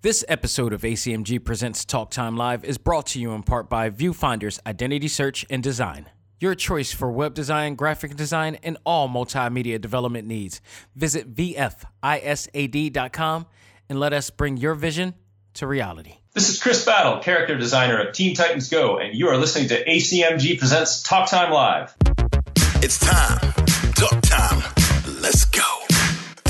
This episode of ACMG Presents Talk Time Live is brought to you in part by Viewfinder's Identity Search and Design. Your choice for web design, graphic design, and all multimedia development needs. Visit VFISAD.com and let us bring your vision to reality. This is Chris Battle, character designer of Teen Titans Go, and you are listening to ACMG Presents Talk Time Live. It's time. Talk time.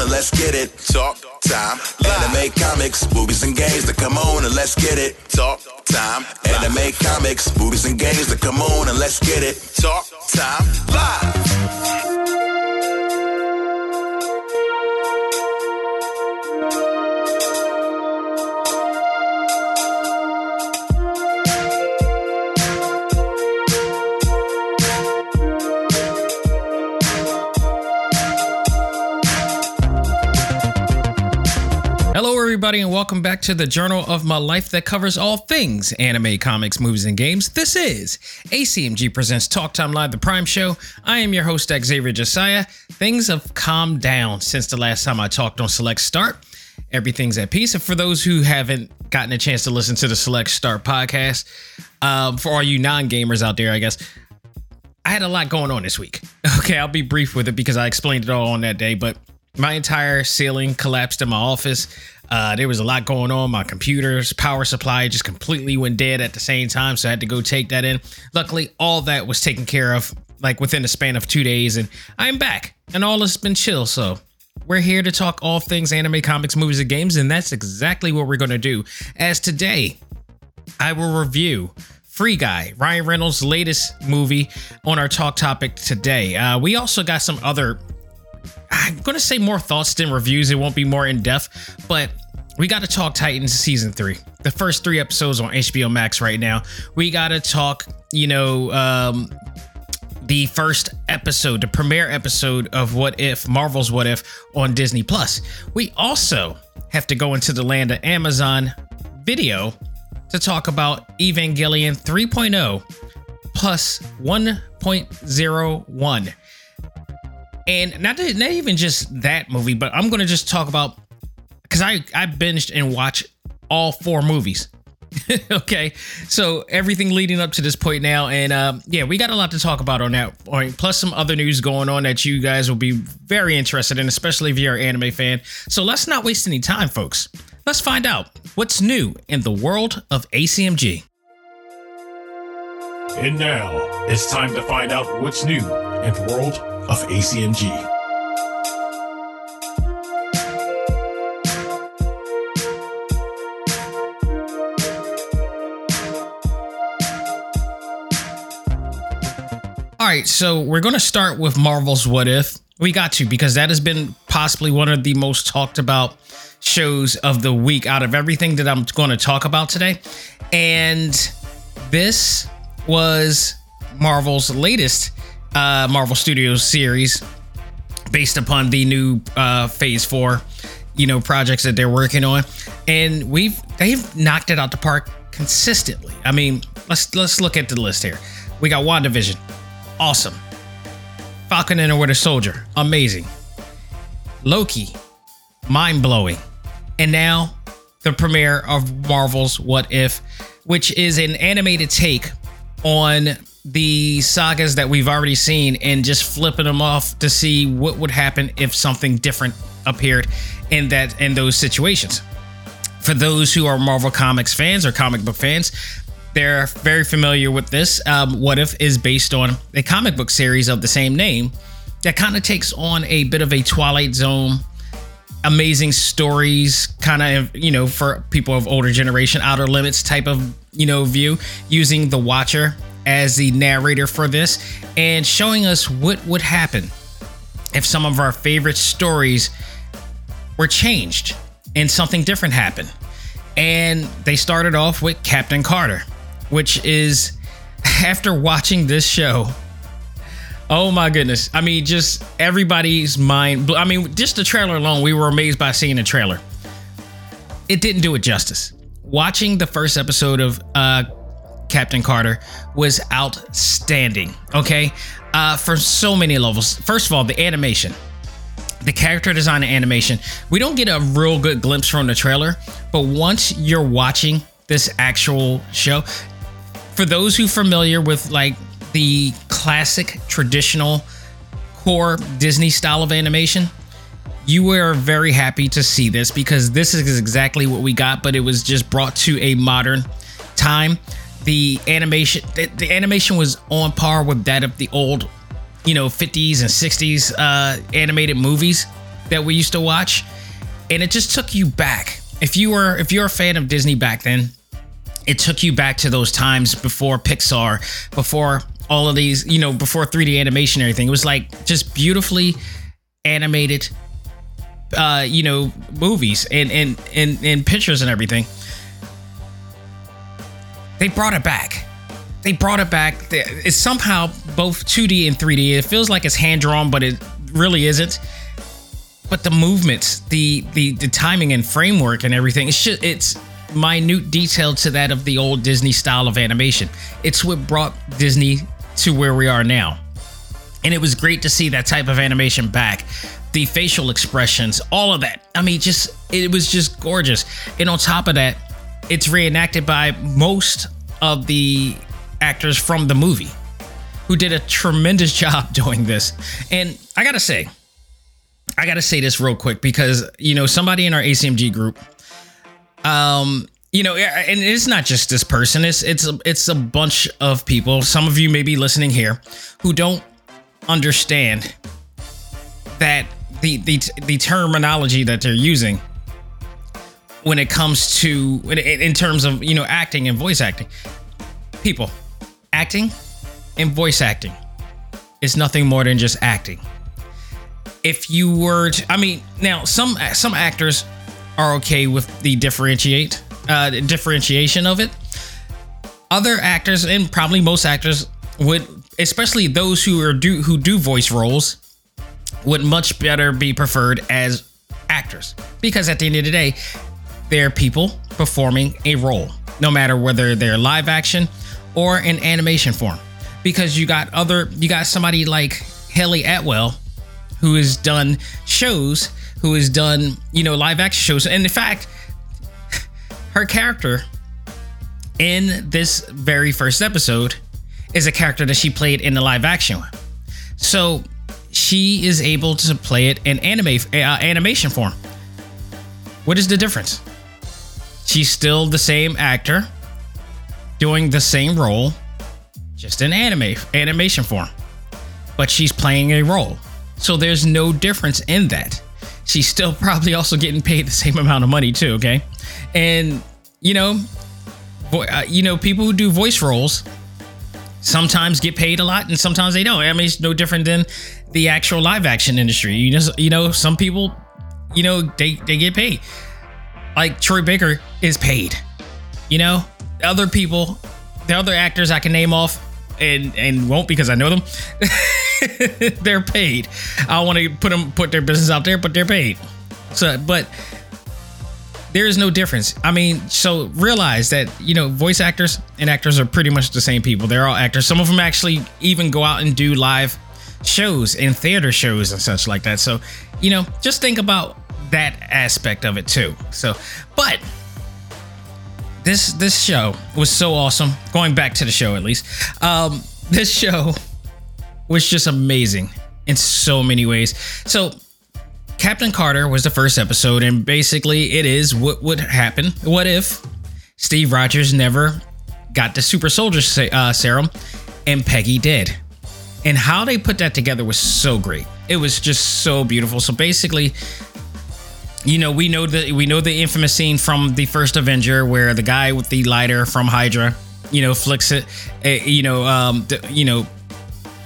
and let's get it. Talk time. Anime, comics, movies, and games that come on and let's get it. Talk time. Anime, comics, movies, and games that come on and let's get it. Talk time. Live. Hello, everybody, and welcome back to the journal of my life that covers all things anime, comics, movies, and games. This is ACMG Presents Talk Time Live, the Prime Show. I am your host, Xavier Josiah. Things have calmed down since the last time I talked on Select Start. Everything's at peace. And for those who haven't gotten a chance to listen to the Select Start podcast, um, for all you non gamers out there, I guess, I had a lot going on this week. Okay, I'll be brief with it because I explained it all on that day, but my entire ceiling collapsed in my office. Uh, there was a lot going on. My computer's power supply just completely went dead at the same time, so I had to go take that in. Luckily, all that was taken care of like within the span of two days, and I'm back, and all has been chill. So we're here to talk all things anime, comics, movies, and games, and that's exactly what we're to do. As today, I will review Free Guy, Ryan Reynolds' latest movie on our talk topic today. Uh, we also got some other I'm to say more thoughts than reviews. It won't be more in depth, but we got to talk Titans season three. The first three episodes on HBO Max right now. We got to talk, you know, um, the first episode, the premiere episode of What If, Marvel's What If on Disney Plus. We also have to go into the land of Amazon video to talk about Evangelion 3.0 plus 1.01 and not, to, not even just that movie, but I'm gonna just talk about because I I binged and watched all four movies. okay, so everything leading up to this point now, and um, yeah, we got a lot to talk about on that point. Plus some other news going on that you guys will be very interested in, especially if you're an anime fan. So let's not waste any time, folks. Let's find out what's new in the world of ACMG. And now it's time to find out what's new in the world of ACMG. All right, so we're going to start with Marvel's What If. We got to because that has been possibly one of the most talked about shows of the week out of everything that I'm going to talk about today. And this was Marvel's latest uh, Marvel Studios series based upon the new uh, Phase 4, you know, projects that they're working on. And we've they've knocked it out the park consistently. I mean, let's let's look at the list here. We got WandaVision. Awesome. Falcon and the Winter Soldier. Amazing. Loki. Mind blowing. And now the premiere of Marvel's What If, which is an animated take on the sagas that we've already seen and just flipping them off to see what would happen if something different appeared in that in those situations. For those who are Marvel Comics fans or comic book fans, they're very familiar with this. Um, what If is based on a comic book series of the same name that kind of takes on a bit of a Twilight Zone, amazing stories, kind of, you know, for people of older generation, Outer Limits type of, you know, view, using The Watcher as the narrator for this and showing us what would happen if some of our favorite stories were changed and something different happened. And they started off with Captain Carter, which is after watching this show. Oh my goodness. I mean, just everybody's mind. I mean, just the trailer alone, we were amazed by seeing the trailer. It didn't do it justice. Watching the first episode of uh, Captain Carter was outstanding. Okay. Uh, for so many levels. First of all, the animation the character design and animation. We don't get a real good glimpse from the trailer, but once you're watching this actual show, for those who familiar with like the classic traditional core Disney style of animation, you were very happy to see this because this is exactly what we got, but it was just brought to a modern time. The animation, the, the animation was on par with that of the old you know 50s and 60s uh, animated movies that we used to watch, and it just took you back. If you were if you're a fan of Disney back then, it took you back to those times before Pixar, before all of these, you know, before 3D animation and everything. It was like just beautifully animated uh, you know, movies and and and, and pictures and everything. They brought it back they brought it back. It's somehow both 2D and 3D. It feels like it's hand drawn, but it really isn't. But the movements, the the the timing and framework and everything, it's just it's minute detail to that of the old Disney style of animation. It's what brought Disney to where we are now. And it was great to see that type of animation back. The facial expressions, all of that. I mean, just it was just gorgeous. And on top of that, it's reenacted by most of the actors from the movie who did a tremendous job doing this. And I gotta say, I gotta say this real quick because you know somebody in our ACMG group, um, you know, and it's not just this person. It's it's a, it's a bunch of people. Some of you may be listening here who don't understand that the the the terminology that they're using when it comes to in terms of you know acting and voice acting. People, acting and voice acting is nothing more than just acting. If you were to, I mean, now some some actors are okay with the differentiate uh, differentiation of it. Other actors and probably most actors would, especially those who are do who do voice roles, would much better be preferred as actors because at the end of the day, they're people performing a role, no matter whether they're live action or in animation form. Because you got other you got somebody like Hayley Atwell who has done shows who has done you know live action shows. And in fact her character in this very first episode is a character that she played in the live action one. So she is able to play it in anime uh, animation form. What is the difference she's still the same actor doing the same role, just in anime animation form. But she's playing a role. So there's no difference in that. She's still probably also getting paid the same amount of money too, okay? And you know, uh, you know, people who do voice roles sometimes get paid a lot and sometimes they don't. I mean, it's no different than the actual live action industry. You know, you know, some people, you know, they they get paid. Like Troy Baker is paid. You know, other people, the other actors I can name off and and won't because I know them. they're paid. I want to put them put their business out there, but they're paid. So, but there is no difference. I mean, so realize that you know voice actors and actors are pretty much the same people. They're all actors. Some of them actually even go out and do live shows and theater shows and such like that. So, you know, just think about that aspect of it too. So, but this this show was so awesome. Going back to the show at least, um, this show was just amazing in so many ways. So Captain Carter was the first episode, and basically it is what would happen. What if Steve Rogers never got the super soldier uh, serum and Peggy did? And how they put that together was so great. It was just so beautiful. So basically, you know, we know that we know the infamous scene from the first Avenger where the guy with the lighter from Hydra, you know, flicks it, uh, you know, um, you know,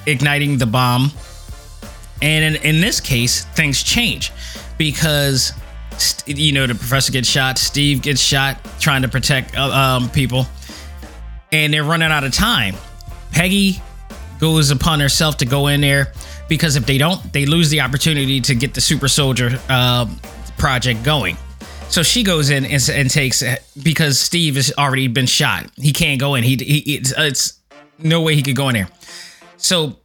igniting the bomb. And in, in this case, things change because you know the professor gets shot, Steve gets shot trying to protect uh, um, people, and they're running out of time. Peggy goes upon herself to go in there because if they don't, they lose the opportunity to get the super soldier um, project going. So she goes in and, and takes because Steve has already been shot. He can't go in. He, he it's, it's no way he could go in there. So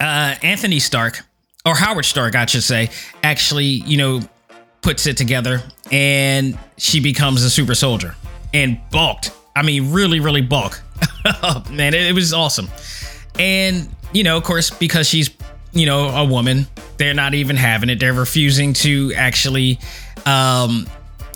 uh, Anthony Stark or Howard Stark, I should say, actually, you know, puts it together and she becomes a super soldier and bulked. I mean, really, really bulk. Man, it, it was awesome. And, you know, of course, because she's, you know, a woman, they're not even having it. They're refusing to actually, um,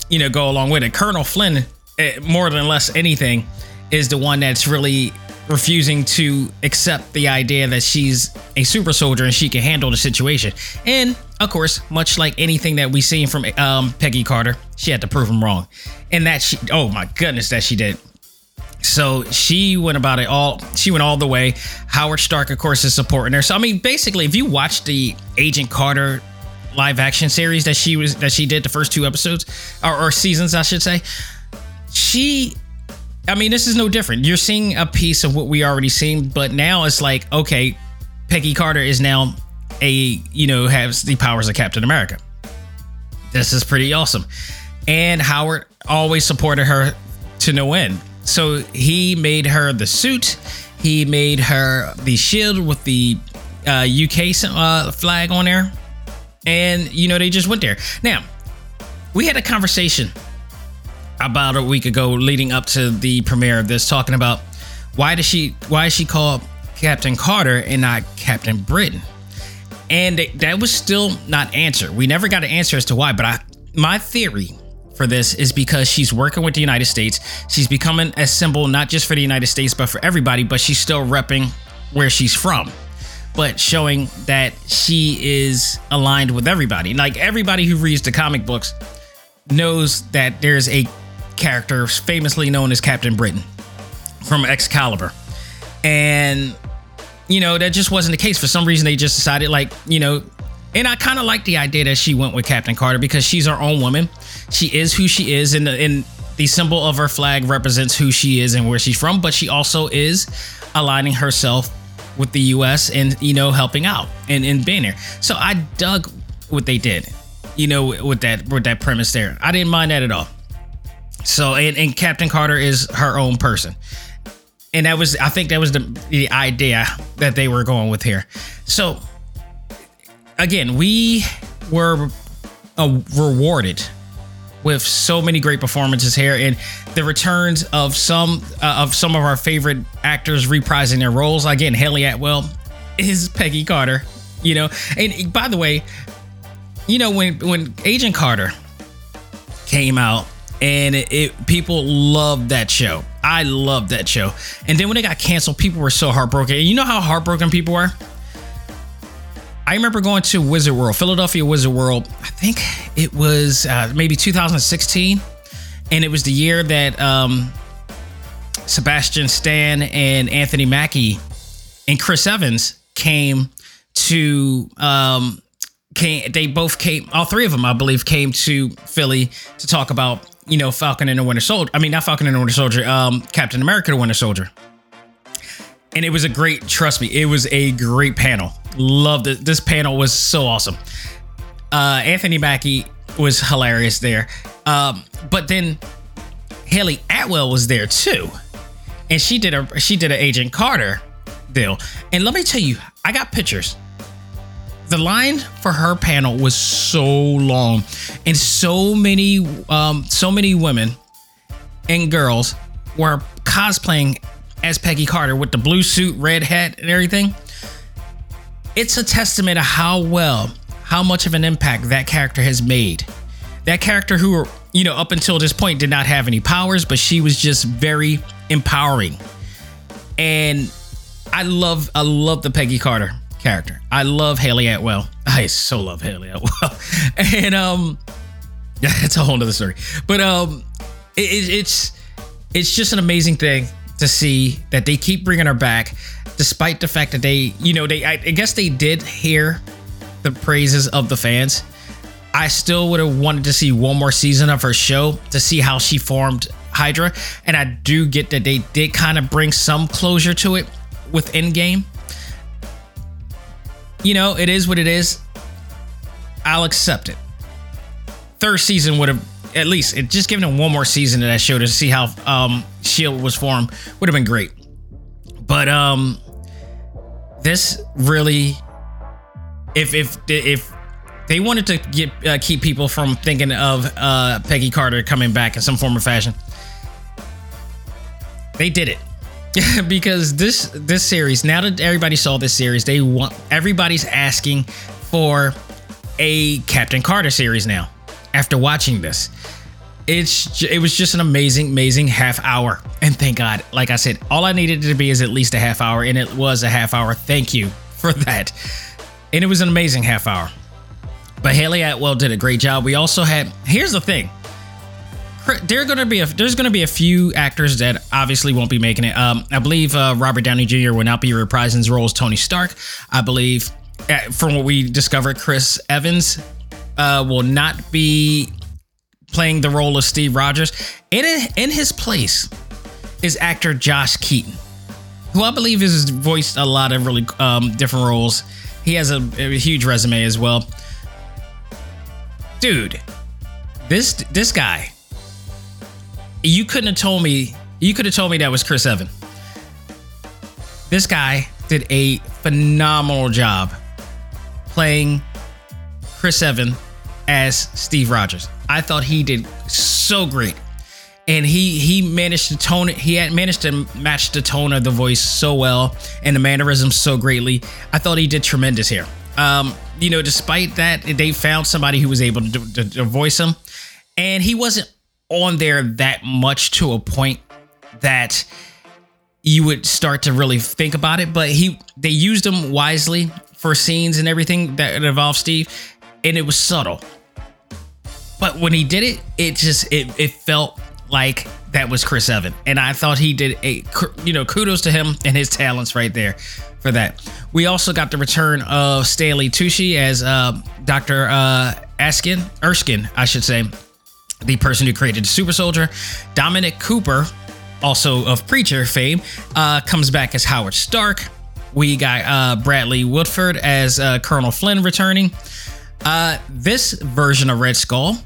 you know, go along with it. Colonel Flynn, eh, more than less anything, is the one that's really refusing to accept the idea that she's a super soldier and she can handle the situation. And of course, much like anything that we seen from um, Peggy Carter, she had to prove him wrong. And that she, oh my goodness, that she did. So she went about it all. She went all the way. Howard Stark, of course, is supporting her. So I mean, basically, if you watch the Agent Carter live action series that she was that she did the first two episodes or, or seasons, I should say, she I mean, this is no different. You're seeing a piece of what we already seen, but now it's like, okay, Peggy Carter is now a, you know, has the powers of Captain America. This is pretty awesome. And Howard always supported her to no end. So he made her the suit, he made her the shield with the uh, UK uh, flag on there. And, you know, they just went there. Now, we had a conversation about a week ago leading up to the premiere of this talking about why does she why is she called Captain Carter and not Captain Britain? And that was still not answered. We never got an answer as to why, but I my theory for this is because she's working with the United States. She's becoming a symbol not just for the United States but for everybody, but she's still repping where she's from. But showing that she is aligned with everybody. Like everybody who reads the comic books knows that there's a character famously known as Captain Britain from Excalibur. And, you know, that just wasn't the case. For some reason, they just decided, like, you know, and I kind of like the idea that she went with Captain Carter because she's her own woman. She is who she is, and the, the symbol of her flag represents who she is and where she's from, but she also is aligning herself with the US and, you know, helping out and, and being there. So I dug what they did, you know, with that with that premise there. I didn't mind that at all. So and, and Captain Carter is her own person. And that was I think that was the, the idea that they were going with here. So again, we were uh, rewarded with so many great performances here and the returns of some uh, of some of our favorite actors reprising their roles. Again, Hayley Atwell is Peggy Carter, you know. And by the way, you know when when Agent Carter came out and it, it people loved that show. I loved that show. And then when it got canceled, people were so heartbroken. And you know how heartbroken people were? I remember going to Wizard World, Philadelphia Wizard World. I think it was uh, maybe 2016, and it was the year that um, Sebastian Stan and Anthony Mackie and Chris Evans came to. Um, came they both came all three of them i believe came to philly to talk about you know falcon and the winter soldier i mean not falcon and the winter soldier um captain america the winter soldier and it was a great trust me it was a great panel. Loved it. This panel was so awesome. Uh anthony mackie was hilarious there. Um but then hayley atwell was there too. And she did a she did an agent carter deal. And let me tell you i got pictures. The line for her panel was so long. And so many um so many women and girls were cosplaying as Peggy Carter with the blue suit, red hat, and everything. It's a testament of how well how much of an impact that character has made. That character who, you know, up until this point did not have any powers, but she was just very empowering. And I love I love the Peggy Carter character. I love Hayley Atwell. I so love Hayley Atwell. and um yeah, it's a whole nother story. But um it, it's it's just an amazing thing to see that they keep bringing her back despite the fact that they, you know, they I, I guess they did hear the praises of the fans. I still would have wanted to see one more season of her show to see how she formed Hydra, and I do get that they did kind of bring some closure to it with Endgame. You know, it is what it is. I'll accept it. Third season would have at least it just giving them one more season of that show to see how um Shield was formed would have been great. But um this really if if if they wanted to get uh, keep people from thinking of uh, Peggy Carter coming back in some form or fashion, they did it because this this series. Now that everybody saw this series, they want everybody's asking for a Captain Carter series now. After watching this, it's it was just an amazing, amazing half hour, and thank God. Like I said, all I needed to be is at least a half hour, and it was a half hour. Thank you for that, and it was an amazing half hour. But Hayley Atwell did a great job. We also had here's the thing. There gonna be a there's gonna be a few actors that obviously won't be making it. Um, I believe uh, Robert Downey Jr. will not be reprising his role as Tony Stark. I believe, uh, from what we discovered, Chris Evans uh, will not be playing the role of Steve Rogers. In in his place is actor Josh Keaton, who I believe has voiced a lot of really um, different roles. He has a, a huge resume as well dude, this this guy, you couldn't have told me. You could have told me that was Chris Evan. This guy did a phenomenal job playing Chris Evan as Steve Rogers. I thought he did so great. And he he managed to tone it. He had managed to match the tone of the voice so well and the mannerisms so greatly. I thought he did tremendous here. Um, you know, despite that, they found somebody who was able to, to, to voice him, and he wasn't on there that much to a point that you would start to really think about it. But he, they used him wisely for scenes and everything that involved Steve, and it was subtle. But when he did it, it just it it felt like that was Chris Evan, and I thought he did a you know kudos to him and his talents right there for that. We also got the return of Stanley Tucci as uh, Dr. Uh, Askin, Erskine, I should say, the person who created the Super Soldier. Dominic Cooper, also of Preacher fame, uh, comes back as Howard Stark. We got uh, Bradley Whitford as uh, Colonel Flynn returning. Uh, this version of Red Skull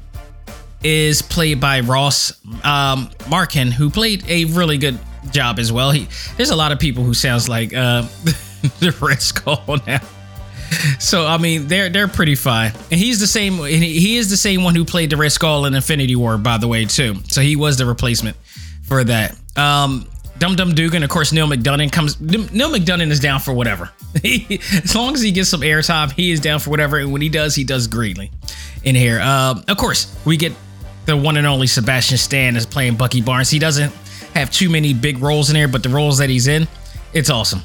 is played by Ross um, Marquand, who played a really good job as well. He there's a lot of people who sounds like uh, the Red Skull now. So I mean, they're they're pretty fine, and he's the same. He is the same one who played the Red Skull in Infinity War, by the way, too. So he was the replacement for that. Um, Dum Dum Dugan, of course, Neal McDonough comes. Neal McDonough is down for whatever. as long as he gets some airtime, he is down for whatever. And when he does, he does greatly in here. Um, of course, we get the one and only Sebastian Stan is playing Bucky Barnes. He doesn't have too many big roles in there, but the roles that he's in, it's awesome.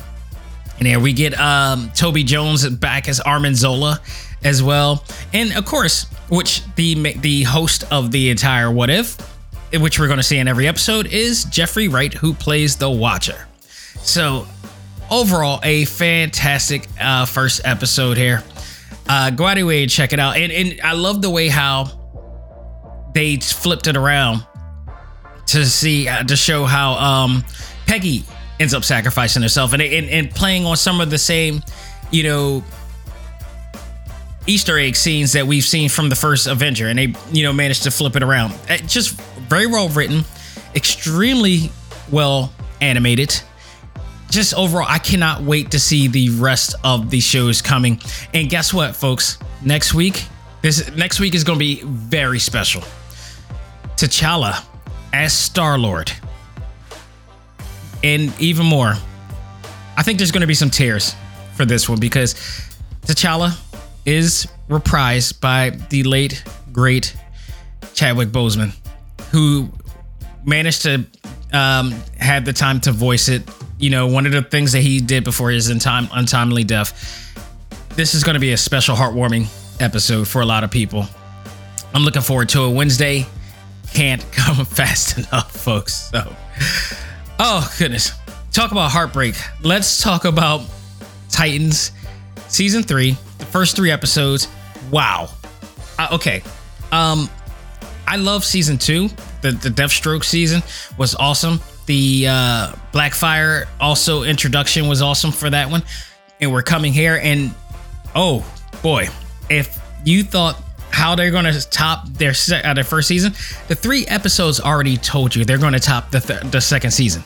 And here we get um, Toby Jones back as Arnim Zola as well, and of course, which the the host of the entire What If, which we're going to see in every episode, is Jeffrey Wright, who plays the Watcher. So overall, a fantastic uh, first episode here. Uh, go out of your way and check it out, and and I love the way how they flipped it around to see uh, to show how um, Peggy ends up sacrificing herself and, and and playing on some of the same, you know, Easter egg scenes that we've seen from the first Avenger, and they you know managed to flip it around. Uh, just very well written, extremely well animated. Just overall, I cannot wait to see the rest of the shows coming. And guess what, folks? Next week, this next week is going to be very special. T'Challa as Star Lord. And even more, I think there's going to be some tears for this one because T'Challa, is reprised by the late great Chadwick Boseman, who managed to um, have the time to voice it. You know, one of the things that he did before his untime, untimely death. This is going to be a special, heartwarming episode for a lot of people. I'm looking forward to it. Wednesday can't come fast enough, folks. So, oh goodness, talk about heartbreak. Let's talk about Titans season three, the first three episodes. Wow. Uh, okay. Um, I love season two. The the Deathstroke season was awesome. The uh, Blackfire also introduction was awesome for that one. And we're coming here, and oh boy, if you thought how they're going to top their se- uh, their first season, the three episodes already told you they're going to top the th- the second season.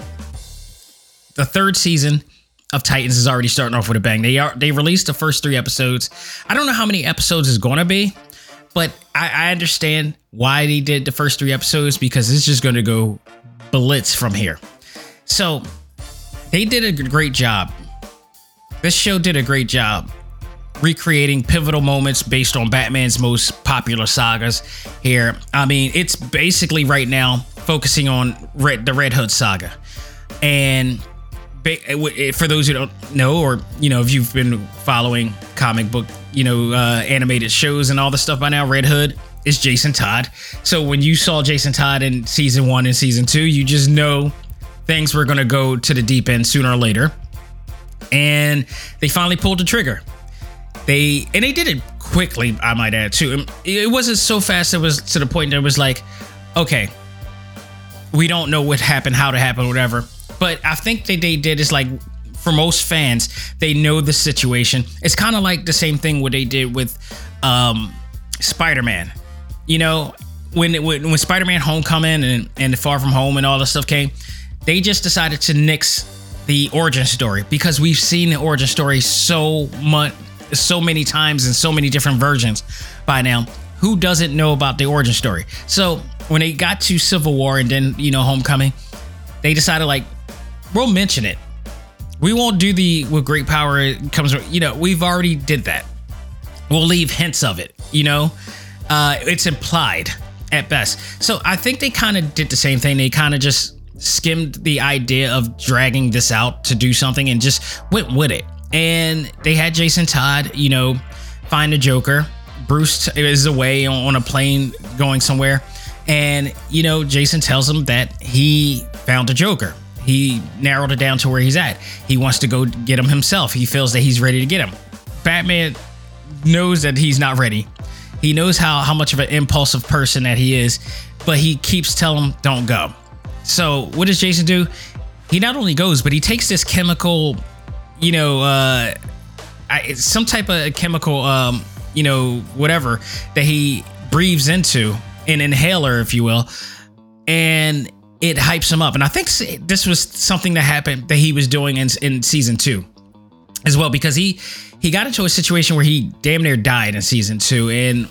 The third season of Titans is already starting off with a bang. They are they released the first three episodes. I don't know how many episodes is going to be, but I, I understand why they did the first three episodes because it's just going to go blitz from here. So they did a great job. This show did a great job recreating pivotal moments based on Batman's most popular sagas here. I mean, it's basically right now focusing on Red, the Red Hood saga. And for those who don't know, or you know, if you've been following comic book, you know, uh, animated shows and all the stuff by now, Red Hood is Jason Todd. So when you saw Jason Todd in season one and season two, you just know things were going to go to the deep end sooner or later. And they finally pulled the trigger they and they did it quickly. I might add too. It wasn't so fast. It was to the point that it was like, okay, we don't know what happened, how to happen, whatever. But I think that they did is like for most fans, they know the situation. It's kind of like the same thing what they did with um, Spider-Man. You know, when when, when Spider-Man Homecoming and and Far From Home and all this stuff came, they just decided to nix the origin story because we've seen the origin story so much so many times in so many different versions by now. Who doesn't know about the origin story? So when they got to Civil War and then you know Homecoming, they decided like we'll mention it. We won't do the with great power comes. You know we've already did that. We'll leave hints of it. You know, uh, it's implied at best. So I think they kind of did the same thing. They kind of just skimmed the idea of dragging this out to do something and just went with it and they had Jason Todd, you know, find a Joker. Bruce is away on a plane going somewhere, and you know, Jason tells him that he found a Joker. He narrowed it down to where he's at. He wants to go get him himself. He feels that he's ready to get him. Batman knows that he's not ready. He knows how how much of an impulsive person that he is, but he keeps telling him, "Don't go." So what does Jason do? He not only goes, but he takes this chemical you know, uh, I, some type of chemical, um, you know, whatever that he breathes into, an inhaler, if you will, and it hypes him up. And I think this was something that happened that he was doing in, in season two as well, because he he got into a situation where he damn near died in season two, and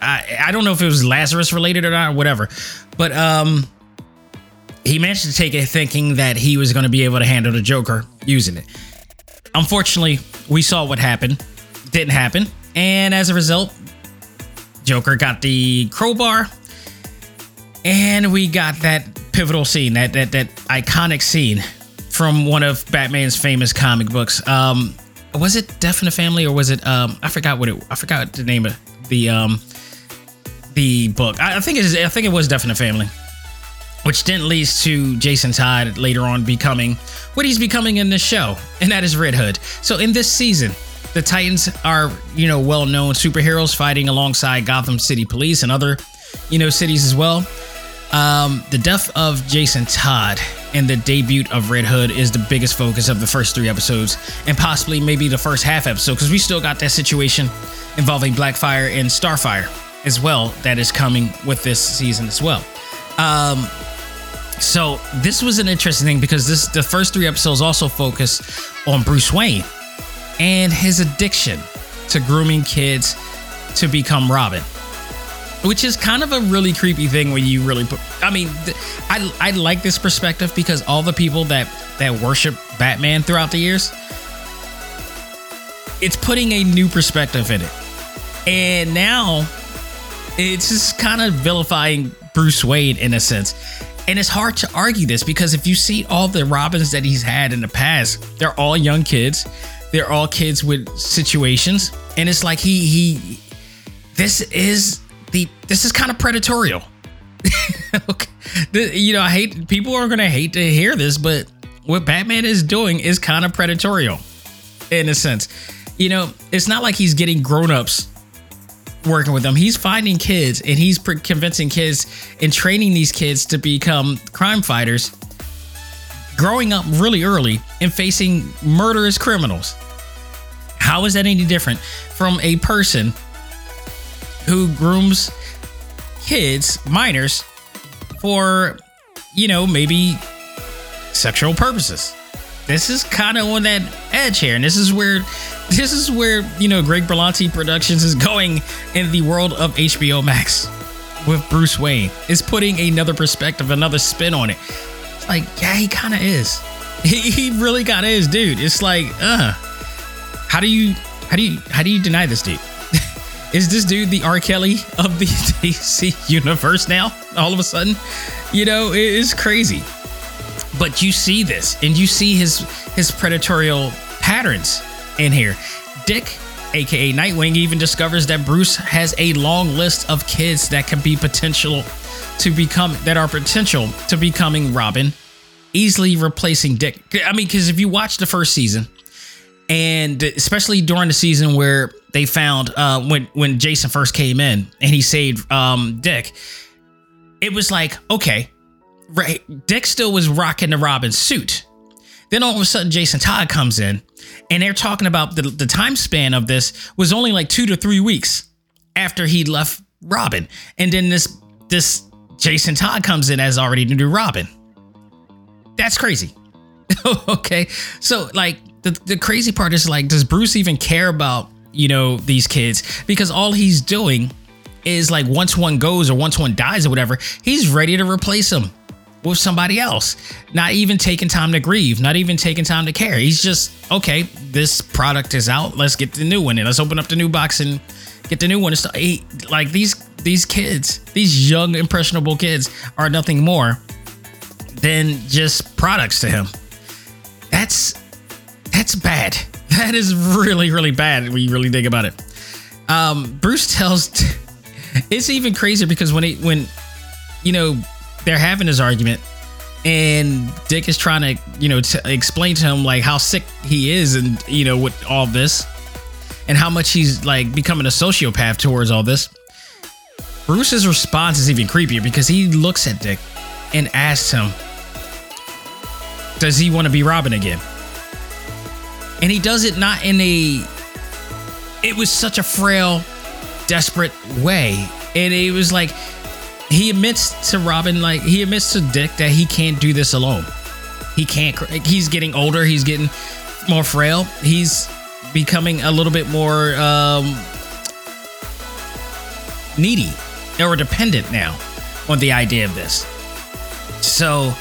I I don't know if it was Lazarus related or not, or whatever, but um he managed to take it thinking that he was going to be able to handle the Joker using it. Unfortunately, we saw what happened. Didn't happen. And as a result, Joker got the crowbar. And we got that pivotal scene, that that that iconic scene from one of Batman's famous comic books. Um was it Death in the Family or was it um I forgot what it I forgot the name of the um the book. I, I think it is I think it was Death in the Family which then leads to Jason Todd later on becoming what he's becoming in this show, and that is Red Hood. So in this season, the Titans are, you know, well-known superheroes fighting alongside Gotham City Police and other, you know, cities as well. Um, the death of Jason Todd and the debut of Red Hood is the biggest focus of the first three episodes, and possibly maybe the first half episode, because we still got that situation involving Blackfire and Starfire as well that is coming with this season as well. Um, so this was an interesting thing because this the first three episodes also focus on Bruce Wayne and his addiction to grooming kids to become Robin. Which is kind of a really creepy thing when you really put I mean I I like this perspective because all the people that that worship Batman throughout the years it's putting a new perspective in it. And now it's just kind of vilifying Bruce Wayne in a sense. And it's hard to argue this because if you see all the Robins that he's had in the past, they're all young kids. They're all kids with situations. And it's like he he this is the this is kind of predatorial. okay. The, you know, I hate people are gonna hate to hear this, but what Batman is doing is kind of predatorial in a sense. You know, it's not like he's getting grown-ups working with them. He's finding kids and he's pre- convincing kids and training these kids to become crime fighters, growing up really early and facing murderous criminals. How is that any different from a person who grooms kids, minors, for, you know, maybe sexual purposes? This is kind of on that edge here, and this is where this is where you know Greg Berlanti Productions is going in the world of HBO Max with Bruce Wayne. Is putting another perspective, another spin on it. It's like, yeah, he kind of is. He, he really kind of is, dude. It's like, uh, how do you, how do you, how do you deny this dude? is this dude the R. Kelly of the DC universe now? All of a sudden, you know, it is crazy. But you see this, and you see his his predatorial patterns in here. Dick, aka Nightwing, even discovers that Bruce has a long list of kids that can be potential to become that are potential to becoming Robin, easily replacing Dick. I mean, because if you watch the first season, and especially during the season where they found uh, when when Jason first came in and he saved um, Dick, it was like okay, right? Dick still was rocking the Robin suit. Then all of a sudden, Jason Todd comes in, and they're talking about the, the time span of this was only like two to three weeks after he left Robin, and then this this Jason Todd comes in as already the new Robin. That's crazy. okay, so like the the crazy part is like, does Bruce even care about you know these kids? Because all he's doing is like once one goes or once one dies or whatever, he's ready to replace them with somebody else. Not even taking time to grieve, not even taking time to care. He's just, okay, this product is out. Let's get the new one and let's open up the new box and get the new one. It's he, like these these kids, these young impressionable kids are nothing more than just products to him. That's that's bad. That is really really bad when you really think about it. Um, Bruce tells it's even crazier because when he when you know they're having this argument and Dick is trying to, you know, explain to him like how sick he is and, you know, with all this and how much he's like becoming a sociopath towards all this. Bruce's response is even creepier because he looks at Dick and asks him, Does he want to be Robin again? And he does it not in a, it was such a frail, desperate way. And it was like, he admits to Robin, like he admits to Dick that he can't do this alone. He can't. He's getting older. He's getting more frail. He's becoming a little bit more um, needy or dependent now on the idea of this. So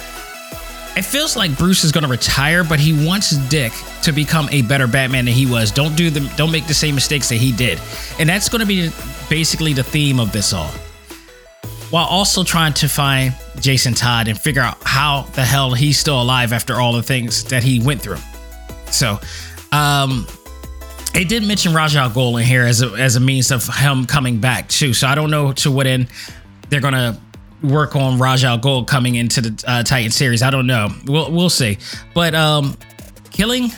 it feels like Bruce is going to retire, but he wants Dick to become a better Batman than he was. Don't do the don't make the same mistakes that he did, and that's going to be basically the theme of this all while also trying to find Jason Todd and figure out how the hell he's still alive after all the things that he went through. So, um, it did mention al Ghul in here as a, as a means of him coming back too. So I don't know to what end they're gonna work on al Ghul coming into the uh, Titan series. I don't know. We'll we'll see. But um, killing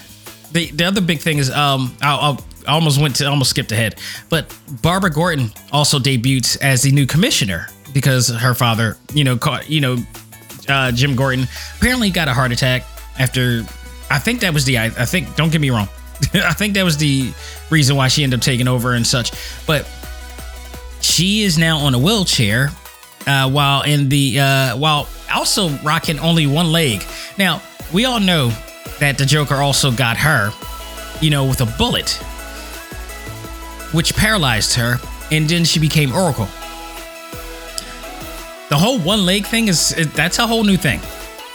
the the other big thing is um, I'll, I'll I almost went to almost skipped ahead, but Barbara Gordon also debuts as the new commissioner because her father, you know, caught, you know, uh, Jim Gordon apparently got a heart attack after. I think that was the. I, I think. Don't get me wrong. I think that was the reason why she ended up taking over and such. But she is now on a wheelchair, uh, while in the uh, while also rocking only one leg. Now we all know that the Joker also got her, you know, with a bullet, which paralyzed her, and then she became Oracle the whole one leg thing is that's a whole new thing.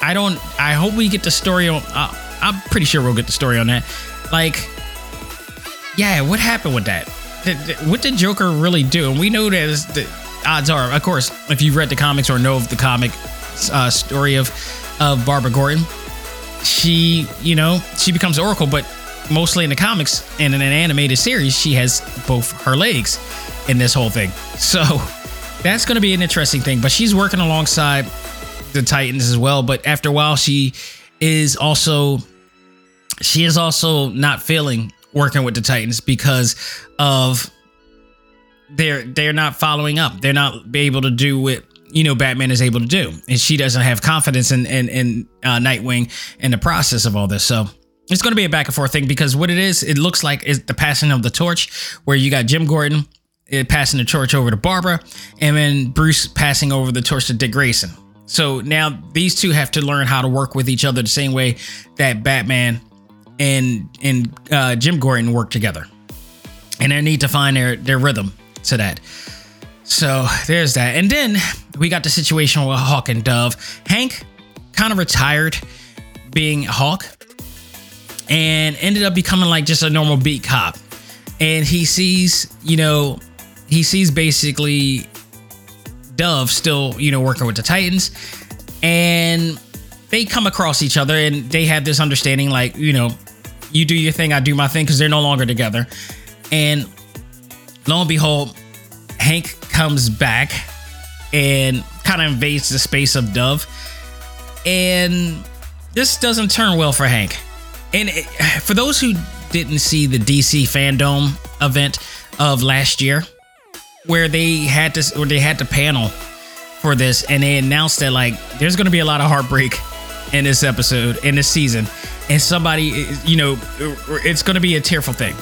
I don't. I hope we get the story on. Uh, I'm pretty sure we'll get the story on that. Like, yeah, what happened with that? What did Joker really do? And we know that the odds are, of course, if you've read the comics or know of the comic uh, story of of Barbara Gordon, she, you know, she becomes Oracle, but mostly in the comics and in an animated series, she has both her legs in this whole thing. So that's going to be an interesting thing. But she's working alongside the Titans as well. But after a while, she is also she is also not feeling working with the Titans because of they're they're not following up. They're not be able to do what you know Batman is able to do, and she doesn't have confidence in in, in uh, Nightwing in the process of all this. So it's going to be a back and forth thing because what it is, it looks like is the passing of the torch, where you got Jim Gordon passing the torch over to Barbara, and then Bruce passing over the torch to Dick Grayson. So now these two have to learn how to work with each other the same way that Batman and and uh, Jim Gordon work together, and they need to find their their rhythm to that. So there's that, and then we got the situation with Hawk and Dove. Hank kind of retired being Hawk, and ended up becoming like just a normal beat cop. And he sees, you know, he sees basically Dove still, you know, working with the Titans, and they come across each other and they have this understanding, like, you know, you do your thing, I do my thing, because they're no longer together. And lo and behold, Hank comes back and kind of invades the space of Dove. And this doesn't turn well for Hank. And it, for those who didn't see the DC Fandom event of last year, where they had this, or they had to panel for this, and they announced that like there's going to be a lot of heartbreak in this episode, in this season, and somebody, you know, it's going to be a tearful thing.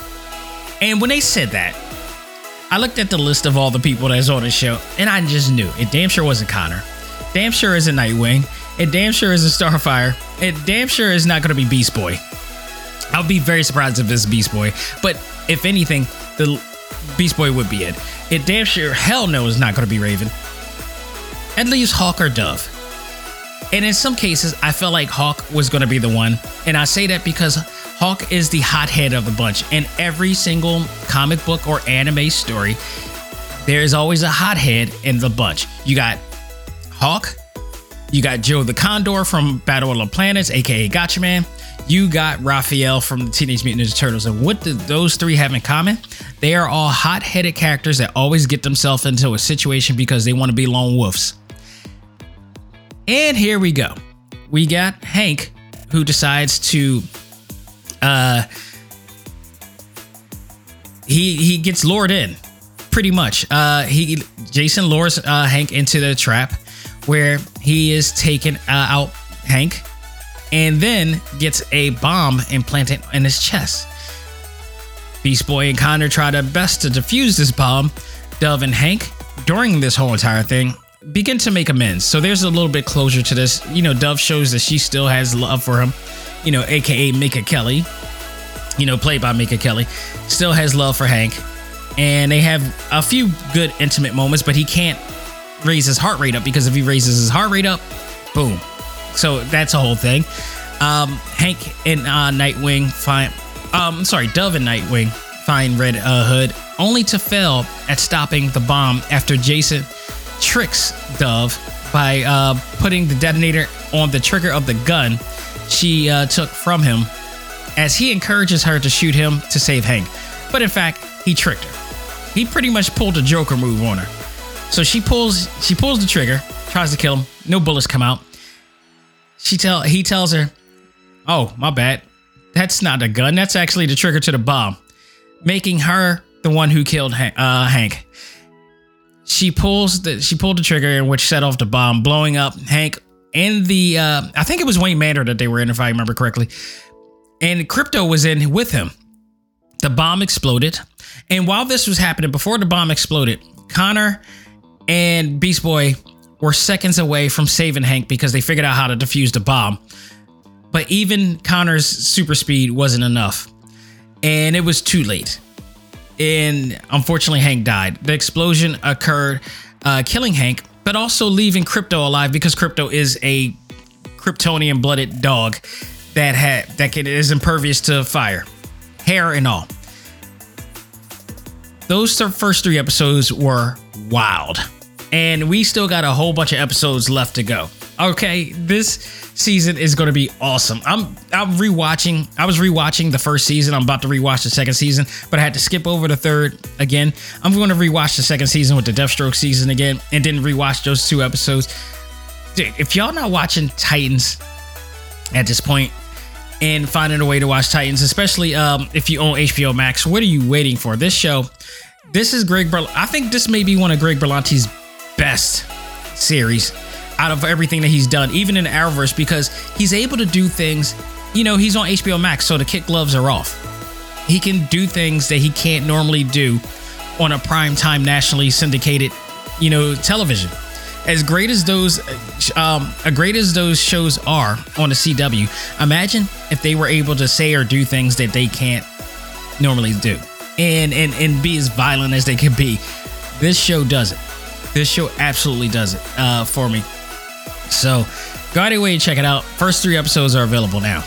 And when they said that, I looked at the list of all the people that's on the show, and I just knew it damn sure wasn't Connor. Damn sure isn't Nightwing. It damn sure isn't Starfire. It damn sure is not going to be Beast Boy. I'll be very surprised if it's Beast Boy. But if anything, the Beast Boy would be it. It damn sure hell no is not going to be Raven. At least Hawk or Dove. And in some cases, I felt like Hawk was going to be the one. And I say that because Hawk is the hothead of the bunch. In every single comic book or anime story, there is always a hothead in the bunch. You got Hawk, you got Joe the Condor from Battle of the Planets, aka Gatchaman. You got Raphael from the Teenage Mutant Ninja Turtles. And what do those three have in common? They are all hot headed characters that always get themselves into a situation because they want to be lone wolves. And here we go. We got Hank, who decides to uh he he gets lured in pretty much uh he jason lures uh hank into the trap where he is taking uh, out hank and then gets a bomb implanted in his chest. Beast boy and connor try their best to defuse this bomb. Dove and hank during this whole entire thing begin to make amends. So there's a little bit closure to this. You know dove shows that she still has love for him. You know aka minka kelly. You know, played by Minka Kelly, still has love for Hank. And they have a few good intimate moments, but he can't raise his heart rate up because if he raises his heart rate up, boom. So that's a whole thing. Um, Hank and uh, Nightwing find, um, sorry, Dove and Nightwing find Red uh, Hood only to fail at stopping the bomb after Jason tricks Dove by uh, putting the detonator on the trigger of the gun she uh, took from him as he encourages her to shoot him to save Hank. But in fact, he tricked her. He pretty much pulled a Joker move on her. So she pulls she pulls the trigger, tries to kill him. No bullets come out. She tell he tells her, "Oh, my bad. That's not a gun. That's actually the trigger to the bomb," making her the one who killed uh, Hank. She pulls the she pulled the trigger which set off the bomb, blowing up Hank and the uh, I think it was Wayne Manor that they were in, if I remember correctly and Krypto was in with him. The bomb exploded. And while this was happening, before the bomb exploded, Connor and Beast Boy were seconds away from saving Hank because they figured out how to defuse the bomb. But even Connor's super speed wasn't enough. And it was too late. And unfortunately, Hank died. The explosion occurred, uh, killing Hank, but also leaving Krypto alive because Krypto is a Kryptonian blooded dog that had that can, is impervious to fire, hair and all. those th- first three episodes were wild. And we still got a whole bunch of episodes left to go. Okay, this season is going to be awesome. I'm I'm rewatching. I was rewatching the first season. I'm about to rewatch the second season, but I had to skip over the third again. I'm going to rewatch the second season with the Deathstroke season again, and then rewatch those two episodes. Dude, if y'all not watching Titans at this point and finding a way to watch Titans, especially um, if you own HBO Max, what are you waiting for? This show, this is Greg. Berl- I think this may be one of Greg Berlanti's best series out of everything that he's done, even in Arrowverse, because he's able to do things. You know, he's on HBO Max, so the kick gloves are off. He can do things that he can't normally do on a prime time nationally syndicated, you know, television. As great as those, um, as great as those shows are on the CW, imagine if they were able to say or do things that they can't normally do, and and and be as violent as they can be. This show does it. This show absolutely does it uh, for me. So go way and check it out. First three episodes are available now.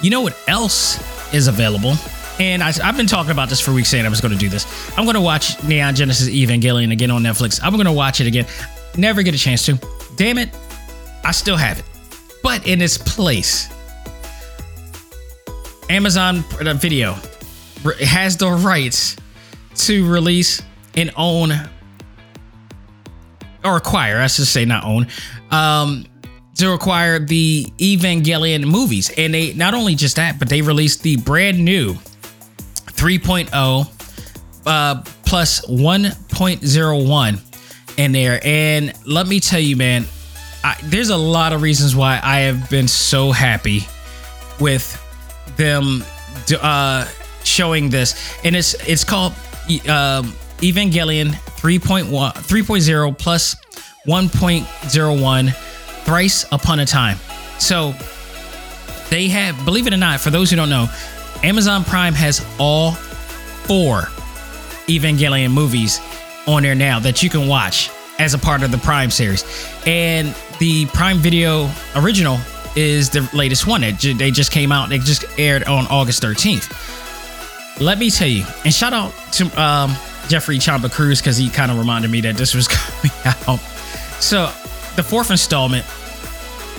You know what else is available? And I, have been talking about this for weeks saying I was going to do this. I'm going to watch Neon Genesis Evangelion again on Netflix. I'm going to watch it again. Never get a chance to. Damn it. I still have it. But in its place, Amazon Video has the rights to release and own or acquire, I should say, not own, um, to acquire the Evangelion movies. And they not only just that, but they released the brand new 3.0 uh, plus 1.01 in there. And let me tell you, man, I, there's a lot of reasons why I have been so happy with them uh, showing this. And it's it's called um, Evangelion 3.1 3.0 plus 1.01 thrice upon a time. So they have, believe it or not, for those who don't know, Amazon Prime has all four Evangelion movies on there now that you can watch as a part of the Prime series. And the Prime Video original is the latest one. It, they just came out, they just aired on August 13th. Let me tell you, and shout out to um, Jeffrey Chamba Cruz because he kind of reminded me that this was coming out. So the fourth installment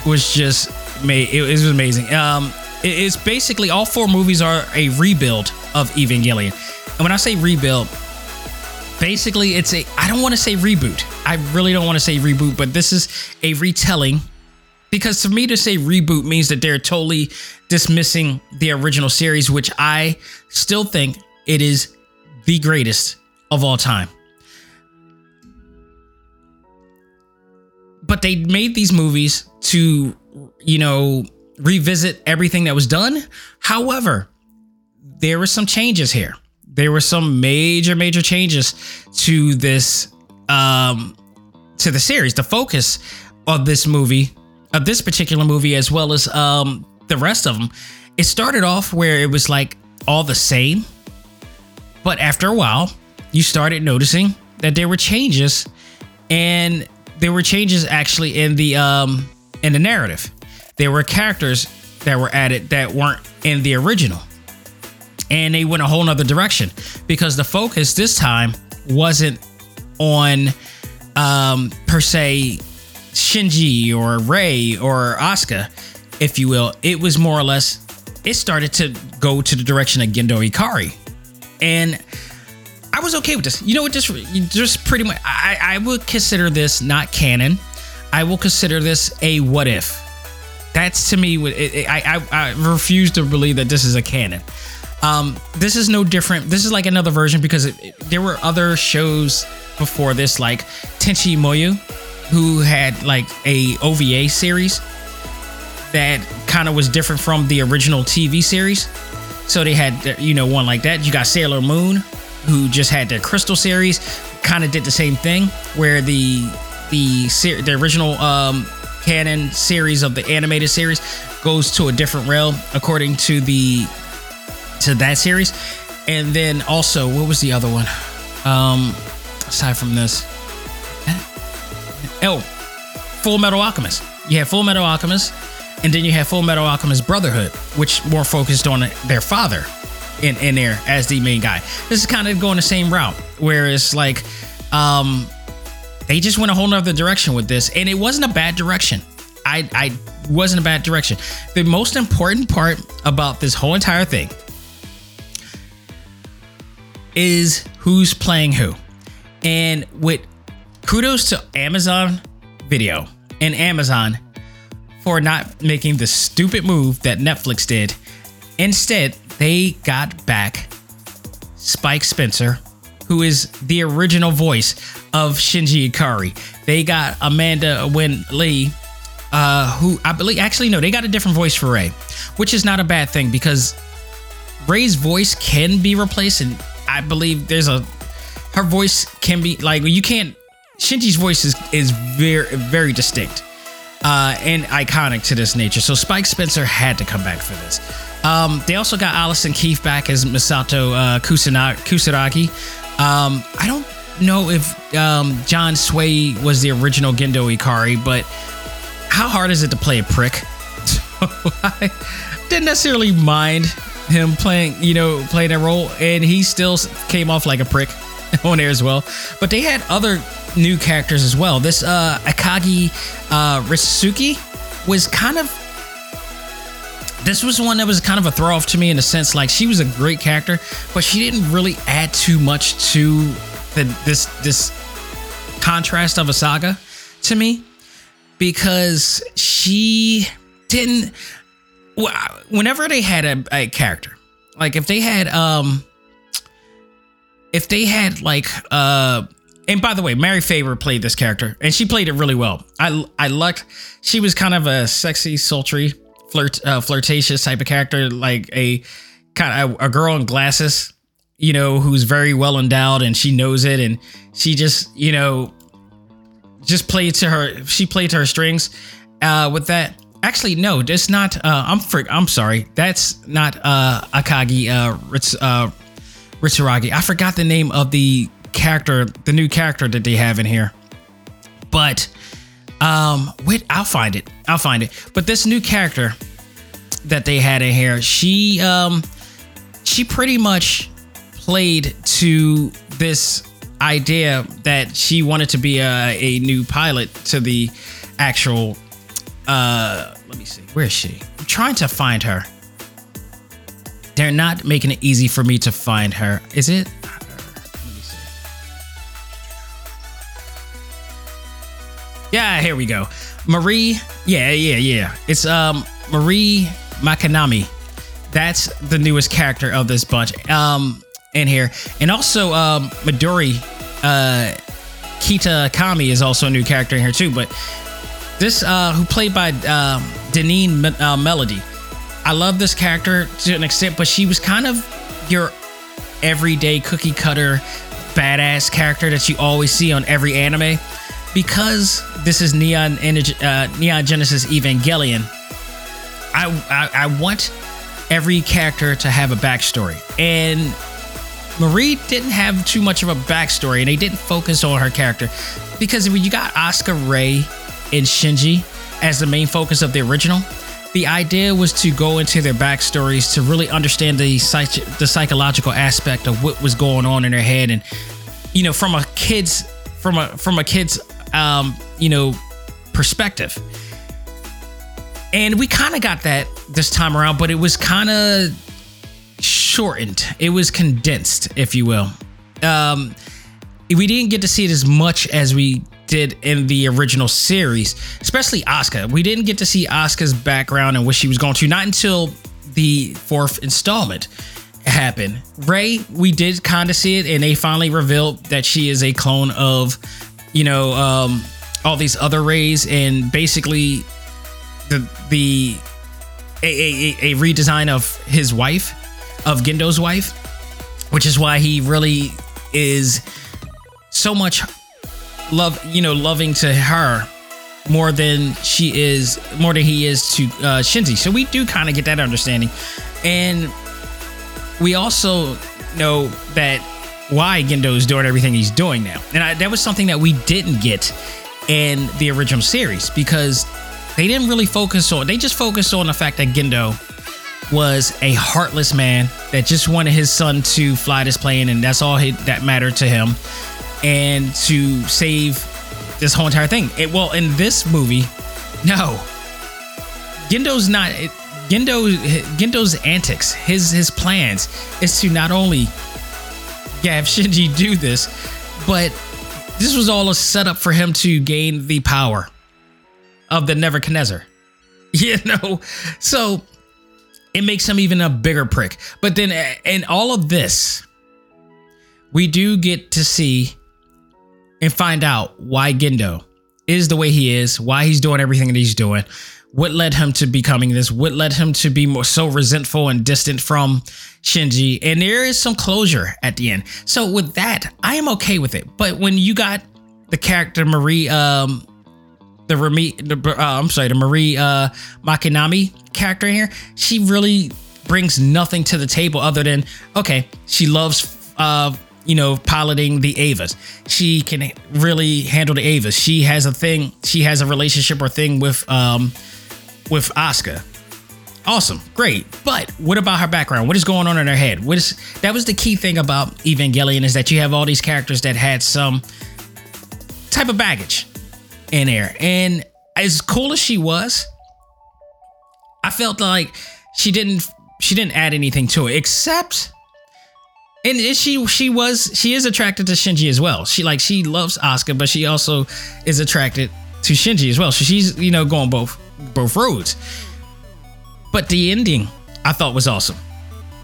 was just made. It, it was amazing. Um, it, it's basically all four movies are a rebuild of Evangelion, and when I say rebuild, basically it's a. I don't want to say reboot. I really don't want to say reboot, but this is a retelling. Because for me to say reboot means that they're totally dismissing the original series, which I still think it is the greatest of all time. But they made these movies to, you know, revisit everything that was done. However, there were some changes here. There were some major, major changes to this, um, to the series. The focus of this movie, of this particular movie, as well as um, the rest of them, it started off where it was like all the same. But after a while, you started noticing that there were changes and there were changes actually in the um in the narrative. There were characters that were added that weren't in the original. And they went a whole nother direction because the focus this time wasn't on um per se Shinji or Rei or Asuka, if you will. It was more or less it started to go to the direction of Gendo Ikari. And I was okay with this. You know what? Just, just pretty much, I, I would consider this not canon. I will consider this a what if. That's to me. It, it, I, I, I refuse to believe that this is a canon. Um, this is no different. This is like another version because it, there were other shows before this, like Tenchi Muyo, who had like a OVA series that kind of was different from the original TV series. So they had, you know, one like that. You got Sailor Moon, who just had their Crystal series, kind of did the same thing, where the the the original um, canon series of the animated series goes to a different realm according to the to that series, and then also what was the other one? Um, aside from this, oh, Full Metal Alchemist. You have Full Metal Alchemist, and then you have Full Metal Alchemist Brotherhood, which more focused on their father in in there as the main guy. This is kind of going the same route, where it's like, um, they just went a whole nother direction with this, and it wasn't a bad direction. I I wasn't a bad direction. The most important part about this whole entire thing is who's playing who. And with kudos to Amazon Video and Amazon for not making the stupid move that Netflix did. Instead, they got back Spike Spencer, who is the original voice of Shinji Ikari. They got Amanda Winn Lee, uh, who I believe actually no, they got a different voice for Rei, which is not a bad thing because Rei's voice can be replaced, and I believe there's a her voice can be like you can't. Shinji's voice is is very very distinct uh, and iconic to this nature. So Spike Spencer had to come back for this. Um, they also got Allison Keith back as Misato uh. Um, I don't know if um, John Swasey was the original Gendo Ikari, but how hard is it to play a prick? So I didn't necessarily mind him playing, you know, playing that role, and he still came off like a prick on there as well. But they had other new characters as well. This uh, Akagi uh, was kind of. This was one that was kind of a throw off to me in a sense, like she was a great character, but she didn't really add too much to the this this contrast of a saga to me because she didn't whenever they had a, a, character like if they had um if they had like uh and by the way mary faber played this character and she played it really well. I i liked she was kind of a sexy sultry flirt uh, flirtatious type of character like a kind of a, a girl in glasses you know who's very well endowed and she knows it and she just you know just played to her she played to her strings uh with that actually no that's not uh i'm for, i'm sorry that's not uh akagi uh Ritz, uh Ritsuragi. I forgot the name of the character, the new character that they have in here. But um wait, I'll find it. I'll find it. But this new character that they had in here, she um she pretty much played to this idea that she wanted to be a, a new pilot to the actual uh let me see. Where is she? I'm trying to find her. They're not making it easy for me to find her. Is it yeah here we go. Marie yeah yeah yeah. It's um marie makinami. That's the newest character of this bunch um in here. And also um midori uh kitakami is also a new character in here too but this uh who played by um deneen uh, melody. I love this character to an extent but she was kind of your everyday cookie cutter badass character that you always see on every anime because this is neon uh, neon genesis evangelion I, I i want every character to have a backstory. And Marie didn't have too much of a backstory and they didn't focus on her character. Because when you got Asuka Rei and Shinji as the main focus of the original, the idea was to go into their backstories to really understand the psych- the psychological aspect of what was going on in their head. And you know from a kid's from a from a kid's um you know perspective. And we kind of got that this time around, but it was kind of shortened. It was condensed, if you will. Um, we didn't get to see it as much as we did in the original series, especially Asuka. We didn't get to see Asuka's background and what she was going to, not until the fourth installment happened. Rei, we did kind of see it, and they finally revealed that she is a clone of, you know, um, all these other Reis, and basically the the a, a, a redesign of his wife of Gendo's wife, which is why he really is so much love, you know, loving to her more than she is, more than he is to uh, Shinji. So we do kind of get that understanding, and we also know that why Gendo is doing everything he's doing now, and I, that was something that we didn't get in the original series because they didn't really focus on. They just focused on the fact that Gendo was a heartless man that just wanted his son to fly this plane, and that's all he, that mattered to him, and to save this whole entire thing. It, well, in this movie, no, Gendo's not. Gendo Gendo's antics, his his plans, is to not only have Shinji do this, but this was all a setup for him to gain the power of the Nebuchadnezzar. You know, so it makes him even a bigger prick. But then, in all of this, we do get to see and find out why Gendo is the way he is, why he's doing everything that he's doing, what led him to becoming this, what led him to be more so resentful and distant from Shinji. And there is some closure at the end. So with that, I am okay with it. But when you got the character Marie, um, the Remy, the, uh, I'm sorry, the Marie uh, Makinami character here, she really brings nothing to the table other than okay, she loves uh, you know, piloting the Evas. She can really handle the Evas. She has a thing, she has a relationship or thing with um with Asuka. Awesome, great. But what about her background? What is going on in her head? What is that was the key thing about Evangelion is that you have all these characters that had some type of baggage in there. And as cool as she was, I felt like she didn't she didn't add anything to it except and she she was she is attracted to Shinji as well. She like she loves Asuka, but she also is attracted to Shinji as well. So she's you know going both both roads. But the ending I thought was awesome.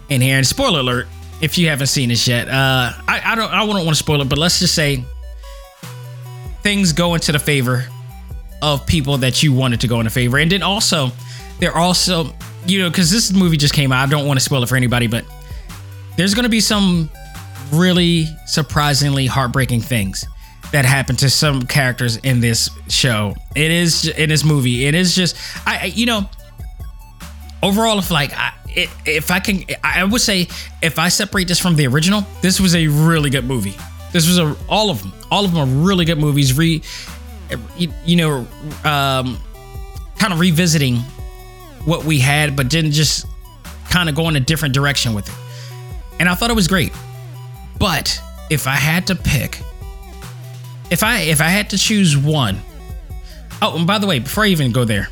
And here, and spoiler alert, if you haven't seen this yet, uh, I, I don't I don't want to spoil it, but let's just say things go into the favor of people that you wanted to go into favor. And then also, they're also, you know, because this movie just came out. I don't want to spoil it for anybody, but there's going to be some really surprisingly heartbreaking things that happened to some characters in this show. It is in this movie. It is just I you know overall if like I, if I can I would say if I separate this from the original, this was a really good movie. This was a all of them. All of them are really good movies. Re you, know um kind of revisiting what we had but didn't just kind of go in a different direction with it. And I thought it was great. But if I had to pick if I if I had to choose one, oh, and by the way, before I even go there,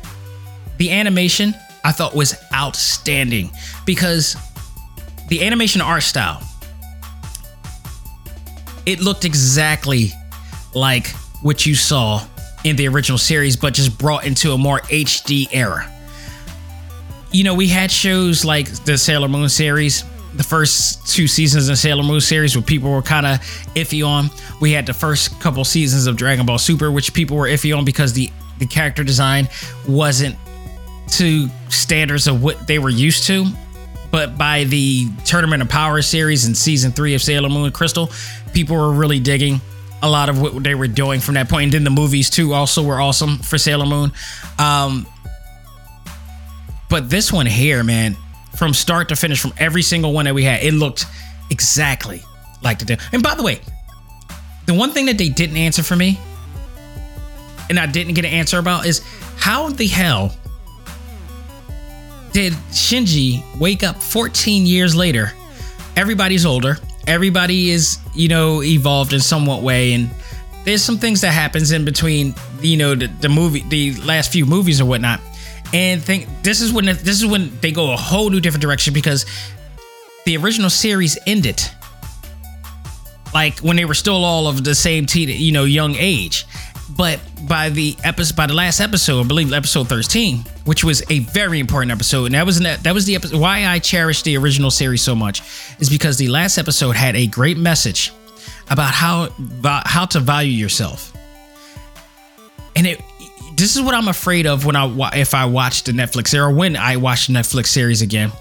the animation I thought was outstanding because the animation art style it looked exactly like what you saw in the original series, but just brought into a more HD era. You know, we had shows like the Sailor Moon series the first two seasons of Sailor Moon series, where people were kind of iffy on. We had the first couple seasons of Dragon Ball Super, which people were iffy on because the the character design wasn't to standards of what they were used to. But by the Tournament of Power series and season three of Sailor Moon Crystal, people were really digging a lot of what they were doing from that point. And then the movies too also were awesome for Sailor Moon. Um, but this one here, man, from start to finish, from every single one that we had. It looked exactly like the. Deal. And by the way, the one thing that they didn't answer for me, and I didn't get an answer about, is how the hell did Shinji wake up 14 years later? Everybody's older. Everybody is, you know, evolved in somewhat way, and there's some things that happens in between, you know, the, the movie, the last few movies or whatnot and think this is when this is when they go a whole new different direction because the original series ended. Like when they were still all of the same teen, you know young age. But by the episode by the last episode i believe episode 13 which was a very important episode and that was that was the episode why i cherish the original series so much is because the last episode had a great message about how how to value yourself. And it this is what I'm afraid of when I if I watch the Netflix or when I watch the Netflix series again.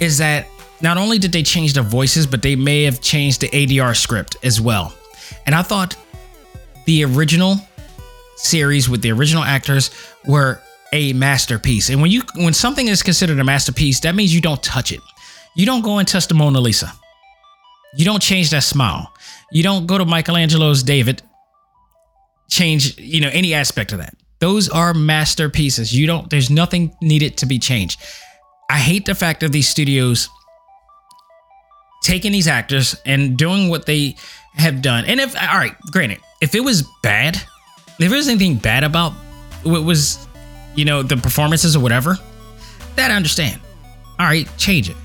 Is that not only did they change the voices, but they may have changed the ADR script as well. And I thought the original series with the original actors were a masterpiece. And when you when something is considered a masterpiece, that means you don't touch it. You don't go and touch the Mona Lisa. You don't change that smile. You don't go to Michelangelo's David change, you know, any aspect of that. Those are masterpieces. You don't, there's nothing needed to be changed. I hate the fact of these studios taking these actors and doing what they have done. And if all right, granted, if it was bad, if there was anything bad about what was, you know, the performances or whatever, that I understand. All right, change it.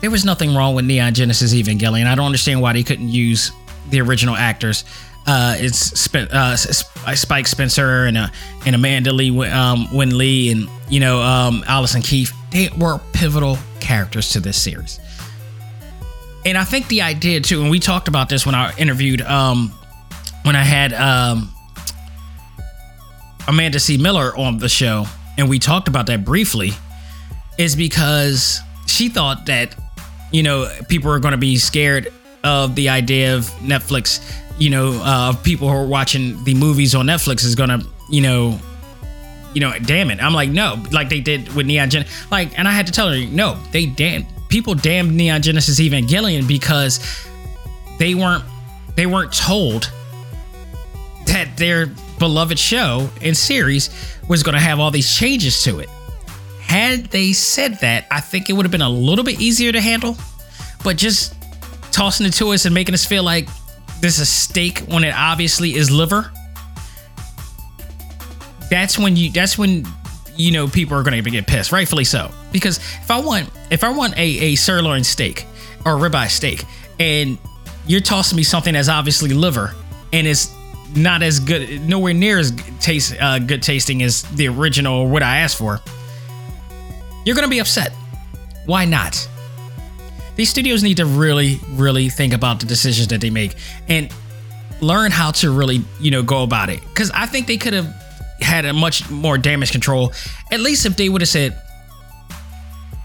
There was nothing wrong with Neon Genesis Evangelion. I don't understand why they couldn't use the original actors. Uh, it's Spen- uh, Spike Spencer and uh, and Amanda Lee, um, Winn Lee, and you know um, Allison Keith. They were pivotal characters to this series and I think the idea too, and we talked about this when I interviewed, um, when I had um, Amanda C. Miller on the show, and we talked about that briefly, is because she thought that, you know, people are going to be scared of the idea of Netflix, you know, uh, people who are watching the movies on Netflix is to, you know, you know, damn it. I'm like, no, like they did with Neon Gen. Like, and I had to tell her, no, they damn people damned Neon Genesis Evangelion because they weren't they weren't told that their beloved show and series was going to have all these changes to it. Had they said that, I think it would have been a little bit easier to handle. But just tossing it to us and making us feel like this is steak when it obviously is liver. That's when you that's when you know people are going to get pissed, rightfully so. Because if I want if I want a, a sirloin steak or ribeye steak, and you're tossing me something that's obviously liver and it's not as good, nowhere near as taste uh, good tasting as the original or what I asked for, you're to be upset. Why not? These studios need to really, really think about the decisions that they make and learn how to really, you know, go about it. Because I think they could have had a much more damage control. At least if they would have said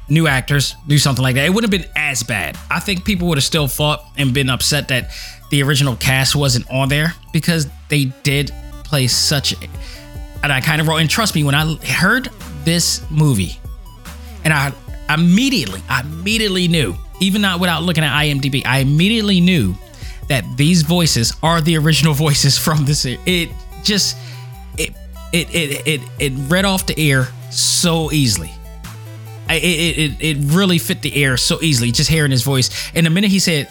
new actors, do something like that, it wouldn't have been as bad. I think people would have still fought and been upset that the original cast wasn't on there because they did play such. And I kind of wrote, and trust me, when I heard this movie, and I immediately, I immediately knew, even not without looking at IMDb, I immediately knew that these voices are the original voices from this. It just it it it it read off the air so easily. It, it, it, it really fit the air so easily, just hearing his voice. And the minute he said,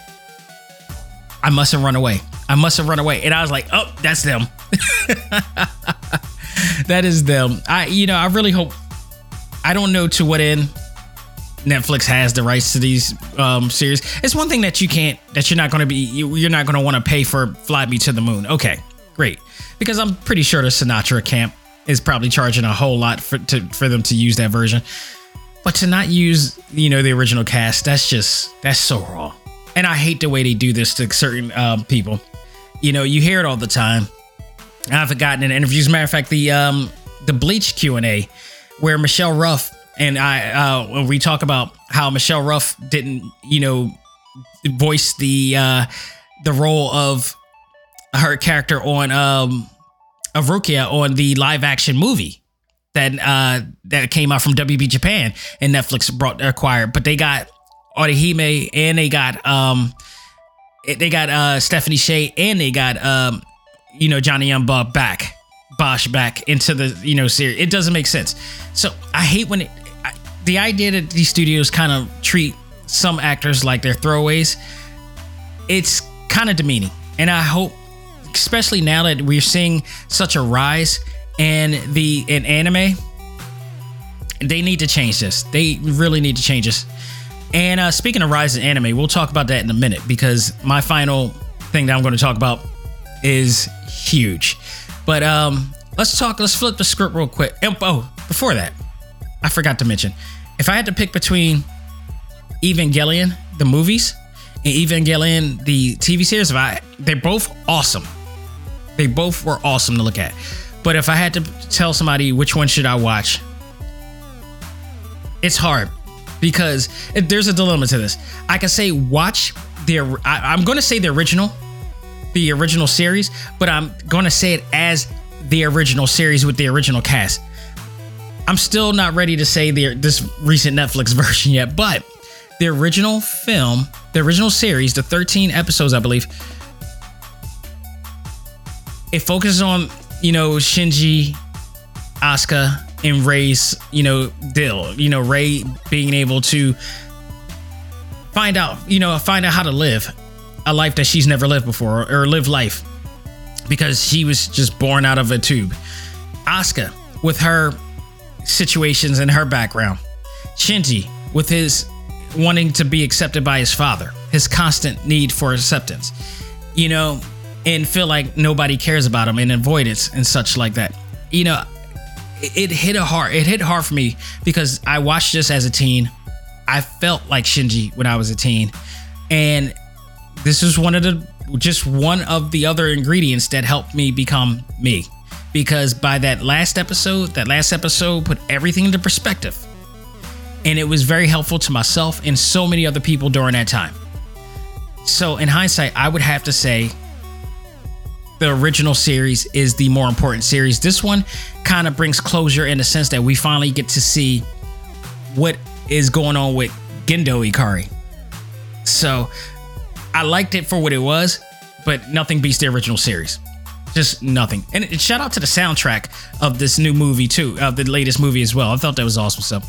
I must have run away. I must have run away. And I was like, oh, that's them. that is them. I, you know, I really hope, I don't know to what end Netflix has the rights to these um, series. It's one thing that you can't, that you're not going to be, you're not going to want to pay for Fly Me to the Moon. Okay, great because I'm pretty sure the Sinatra camp is probably charging a whole lot for to, for them to use that version. But to not use, you know, the original cast, that's just that's so raw. And I hate the way they do this to certain um, people. You know, you hear it all the time. I've forgotten in interviews. matter of fact, the um, the Bleach Q and A, where Michelle Ruff and I, uh, when we talk about how Michelle Ruff didn't, you know, voice the uh, the role of her character on um of Rukia on the live action movie that uh that came out from WB Japan and Netflix brought acquired. But they got Orihime and they got um they got uh Stephanie Sheh and they got um you know Johnny Bob back Bosch back into the you know series. It doesn't make sense. So I hate when it the idea that these studios kind of treat some actors like they're throwaways. It's kind of demeaning, and I hope especially now that we're seeing such a rise in the in anime. They need to change this. They really need to change this. And uh, speaking of rise in anime, we'll talk about that in a minute because my final thing that I'm going to talk about is huge. But um, let's talk. Let's flip the script real quick. oh, before that, I forgot to mention if I had to pick between Evangelion, the movies, and Evangelion, the TV series, if I, they're both awesome. They both were awesome to look at. But if I had to tell somebody which one should I watch, it's hard because there's a dilemma to this. I can say watch the I, I'm going to say the original, the original series, but I'm going to say it as the original series with the original cast. I'm still not ready to say the this recent Netflix version yet, but the original film, the original series, the 13 episodes, I believe, it focuses on you know Shinji, Asuka, and Rei's, you know, deal. You know, Rey being able to find out, you know, find out how to live a life that she's never lived before or live life because she was just born out of a tube. Asuka with her situations and her background. Shinji with his wanting to be accepted by his father, his constant need for acceptance. You know, and feel like nobody cares about him and avoidance and such like that. You know, it, it hit a hard it hit hard for me because I watched this as a teen. I felt like Shinji when I was a teen. And this is one of the just one of the other ingredients that helped me become me. Because by that last episode, that last episode put everything into perspective. And it was very helpful to myself and so many other people during that time. So, in hindsight, I would have to say the original series is the more important series. This one kind of brings closure in the sense that we finally get to see what is going on with Gendo Ikari. So, I liked it for what it was, but nothing beats the original series. Just nothing. And shout out to the soundtrack of this new movie too, of the latest movie as well. I thought that was awesome. So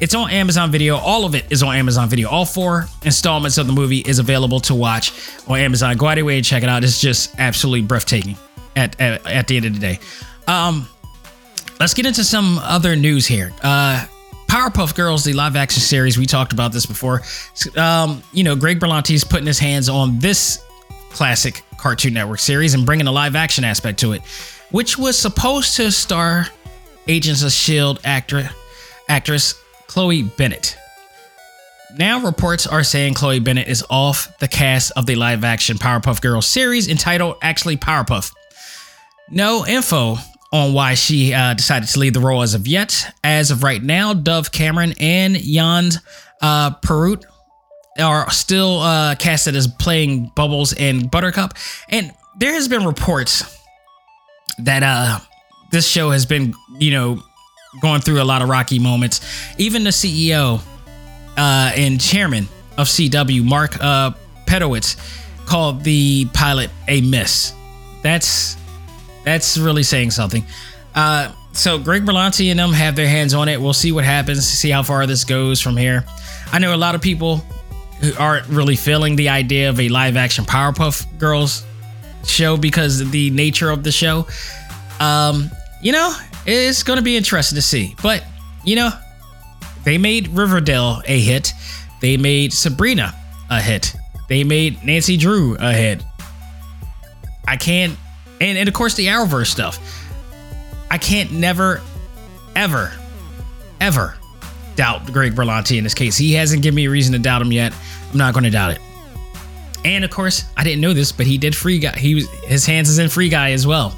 it's on Amazon Video. All of it is on Amazon Video. All four installments of the movie is available to watch on Amazon. Go out your way and check it out. It's just absolutely breathtaking at, at, at the end of the day. Um, let's get into some other news here. Uh, Powerpuff Girls, the live action series, we talked about this before. Um, you know, Greg Berlanti's putting his hands on this classic Cartoon Network series and bringing a live action aspect to it, which was supposed to star Agents of S.H.I.E.L.D. actor, actress Chloe Bennet. Now, reports are saying Chloe Bennet is off the cast of the live action Powerpuff Girls series entitled actually Powerpuff. No info on why she uh, decided to leave the role as of yet. As of right now, Dove Cameron and Jan uh, Perrault are still uh, casted as playing Bubbles and Buttercup. And there has been reports that uh, this show has been, you know, going through a lot of rocky moments. Even the CEO uh, and chairman of CW, Mark uh, Pedowitz, called the pilot a miss. That's that's really saying something. Uh, so Greg Berlanti and them have their hands on it. We'll see what happens, see how far this goes from here. I know a lot of people who aren't really feeling the idea of a live action Powerpuff Girls show because of the nature of the show. Um, you know, it's going to be interesting to see. But, you know, they made Riverdale a hit. They made Sabrina a hit. They made Nancy Drew a hit. I can't and, and of course the Arrowverse stuff. I can't never, ever, ever doubt Greg Berlanti in this case. He hasn't given me a reason to doubt him yet. I'm not going to doubt it. And of course, I didn't know this, but he did Free Guy. He was his hands is in Free Guy as well.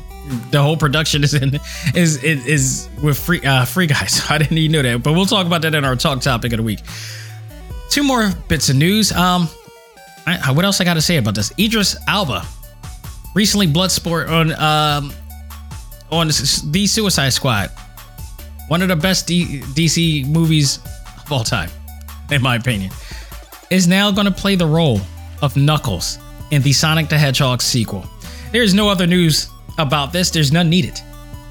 The whole production is in is is, is with Free uh, Free Guy. So I didn't even know that. But we'll talk about that in our talk topic of the week. Two more bits of news. Um, I, what else I got to say about this? Idris Elba recently Bloodsport on um, on the Suicide Squad, one of the best D- DC movies of all time, in my opinion, is now going to play the role of Knuckles in the Sonic the Hedgehog sequel. There is no other news about this. There's none needed.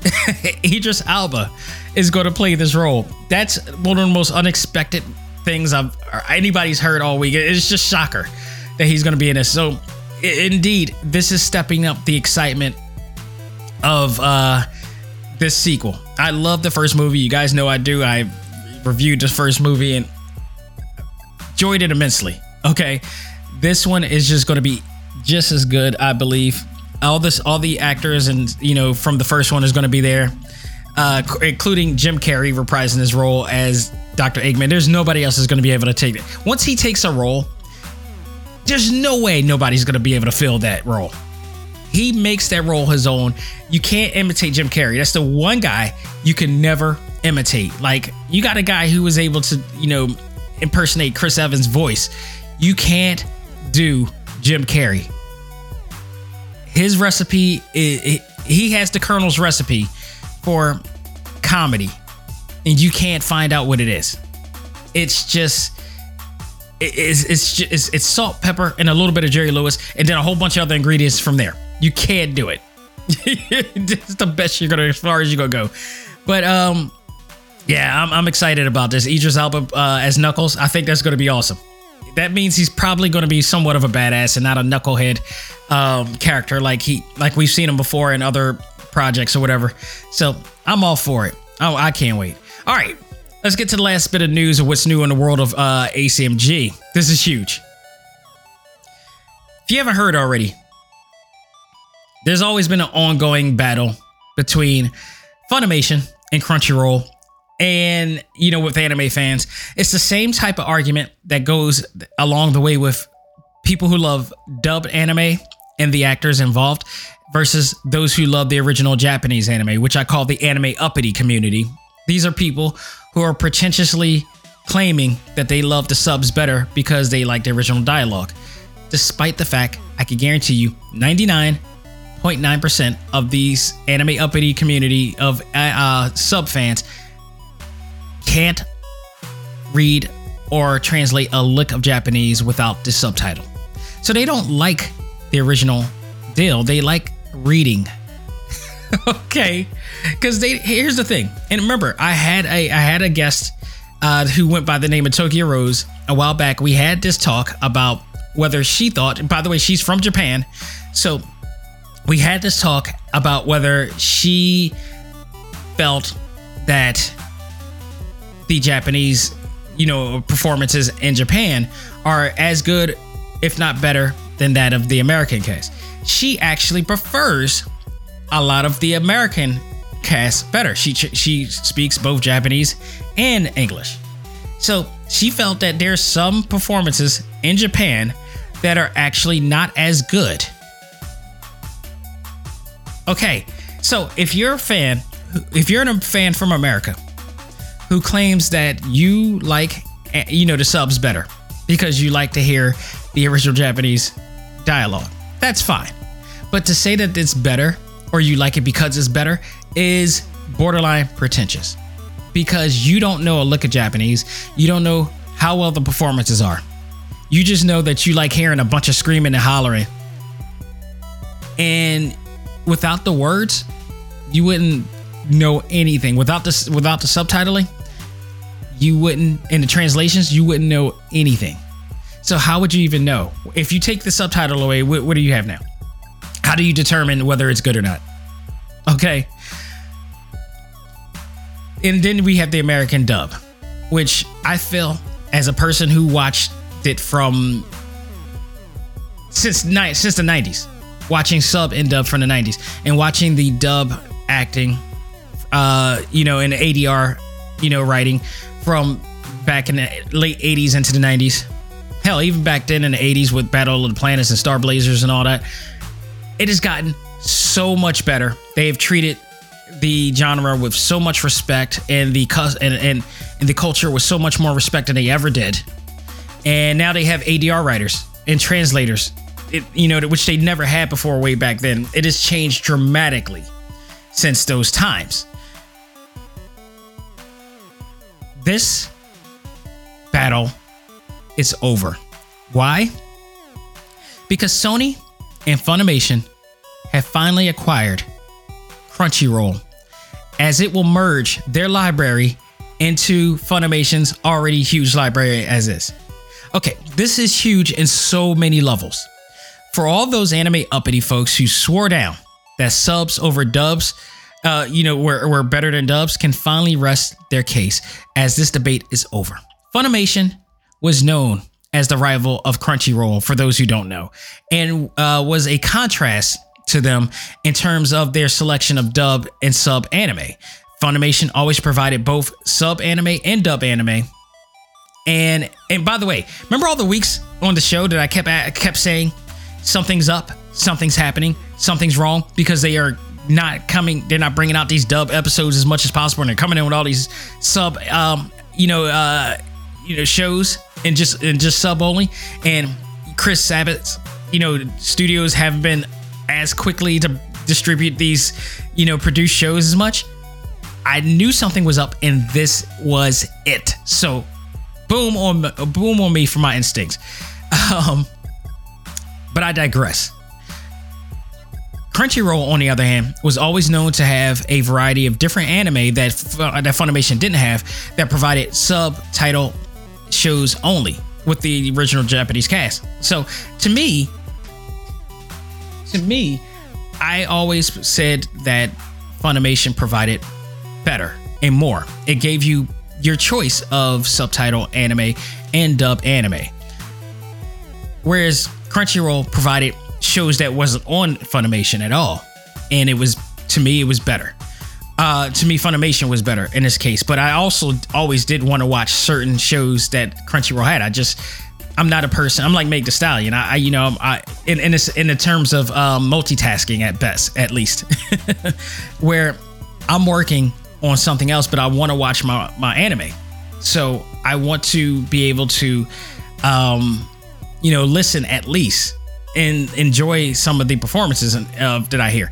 Idris Elba is going to play this role. That's one of the most unexpected things I've anybody's heard all week. It's just shocker that he's going to be in this. So indeed, this is stepping up the excitement of uh, this sequel. I love the first movie. You guys know I do. I reviewed the first movie and enjoyed it immensely. Okay, this one is just going to be just as good, I believe. All this, all the actors and you know from the first one is going to be there, uh, including Jim Carrey reprising his role as Dr. Eggman. There's nobody else is going to be able to take it. Once he takes a role, there's no way nobody's going to be able to fill that role. He makes that role his own. You can't imitate Jim Carrey. That's the one guy you can never imitate. Like, you got a guy who was able to, you know, impersonate Chris Evans' voice. You can't do Jim Carrey. His recipe, he has the Colonel's recipe for comedy, and you can't find out what it is. It's just it's it's, just, it's it's salt, pepper, and a little bit of Jerry Lewis, and then a whole bunch of other ingredients from there. You can't do it. it's the best you're gonna as far as you're gonna go. But um, Yeah, I'm, I'm excited about this. Idris Elba uh, as Knuckles. I think that's to be awesome. That means he's probably to be somewhat of a badass and not a knucklehead um, character like he like we've seen him before in other projects or whatever. So I'm all for it. Oh, I can't wait. All right, let's get to the last bit of news of what's new in the world of uh, ACMG. This is huge. If you haven't heard already, there's always been an ongoing battle between Funimation and Crunchyroll. And, you know, with anime fans, it's the same type of argument that goes along the way with people who love dubbed anime and the actors involved versus those who love the original Japanese anime, which I call the anime uppity community. These are people who are pretentiously claiming that they love the subs better because they like the original dialogue, despite the fact I could guarantee you 99.9% of these anime uppity community of uh, uh, sub fans can't read or translate a lick of Japanese without the subtitle. So they don't like the original deal. They like reading. okay, because they here's the thing. And remember, I had a I had a guest uh, who went by the name of Tokyo Rose a while back. We had this talk about whether she thought. By the way, she's from Japan, so we had this talk about whether she felt that the Japanese, you know, performances in Japan are as good, if not better, than that of the American cast. She actually prefers a lot of the American cast better. She she speaks both Japanese and English. So she felt that there's some performances in Japan that are actually not as good. Okay, so if you're a fan, if you're a fan from America who claims that you like, eh, you know, the subs better because you like to hear the original Japanese dialogue, that's fine. But to say that it's better or you like it because it's better is borderline pretentious because you don't know a lick of Japanese. You don't know how well the performances are. You just know that you like hearing a bunch of screaming and hollering. And without the words, you wouldn't know anything. Without this without the subtitling, you wouldn't in the translations, you wouldn't know anything. So how would you even know? If you take the subtitle away, what, what do you have now? How do you determine whether it's good or not? Okay. And then we have the American dub, which I feel as a person who watched it from since ni- since the 90s, watching sub and dub from the 90s and watching the dub acting uh you know in ADR, you know writing from back in the late 80s into the 90s. Hell, even back then in the 80s with Battle of the Planets and Star Blazers and all that. It has gotten so much better. They have treated the genre with so much respect and the and, and and the culture with so much more respect than they ever did. And now they have ADR writers and translators, it, you know, which they never had before way back then. It has changed dramatically since those times. This battle is over. Why? Because Sony and Funimation have finally acquired Crunchyroll as it will merge their library into Funimation's already huge library as is. Okay, this is huge in so many levels. For all those anime uppity folks who swore down that subs over dubs, uh, you know, were, were better than dubs, can finally rest their case as this debate is over. Funimation was known as the rival of Crunchyroll, for those who don't know, and uh, was a contrast to them in terms of their selection of dub and sub anime. Funimation always provided both sub anime and dub anime. And and by the way, remember all the weeks on the show that I kept I kept saying something's up, something's happening, something's wrong because they are not coming, they're not bringing out these dub episodes as much as possible, and they're coming in with all these sub, um, you know, uh, you know, shows and just and just sub only. And Chris Sabat's, you know, studios haven't been as quickly to distribute these, you know, produce shows as much. I knew something was up, and this was it. So, boom on boom on me for my instincts. Um, but I digress. Crunchyroll, on the other hand, was always known to have a variety of different anime that uh, that Funimation didn't have that provided subtitle shows only with the original Japanese cast. So to me, to me, I always said that Funimation provided better and more. It gave you your choice of subtitle anime and dub anime. Whereas Crunchyroll provided shows that wasn't on Funimation at all. And it was to me it was better. Uh, to me, Funimation was better in this case, but I also always did want to watch certain shows that Crunchyroll had. I just, I'm not a person. I'm like Meg The Stallion. I, I you know, I in in, this, in the terms of um, multitasking at best, at least, where I'm working on something else, but I want to watch my my anime. So I want to be able to, um, you know, listen at least and enjoy some of the performances uh, that I hear.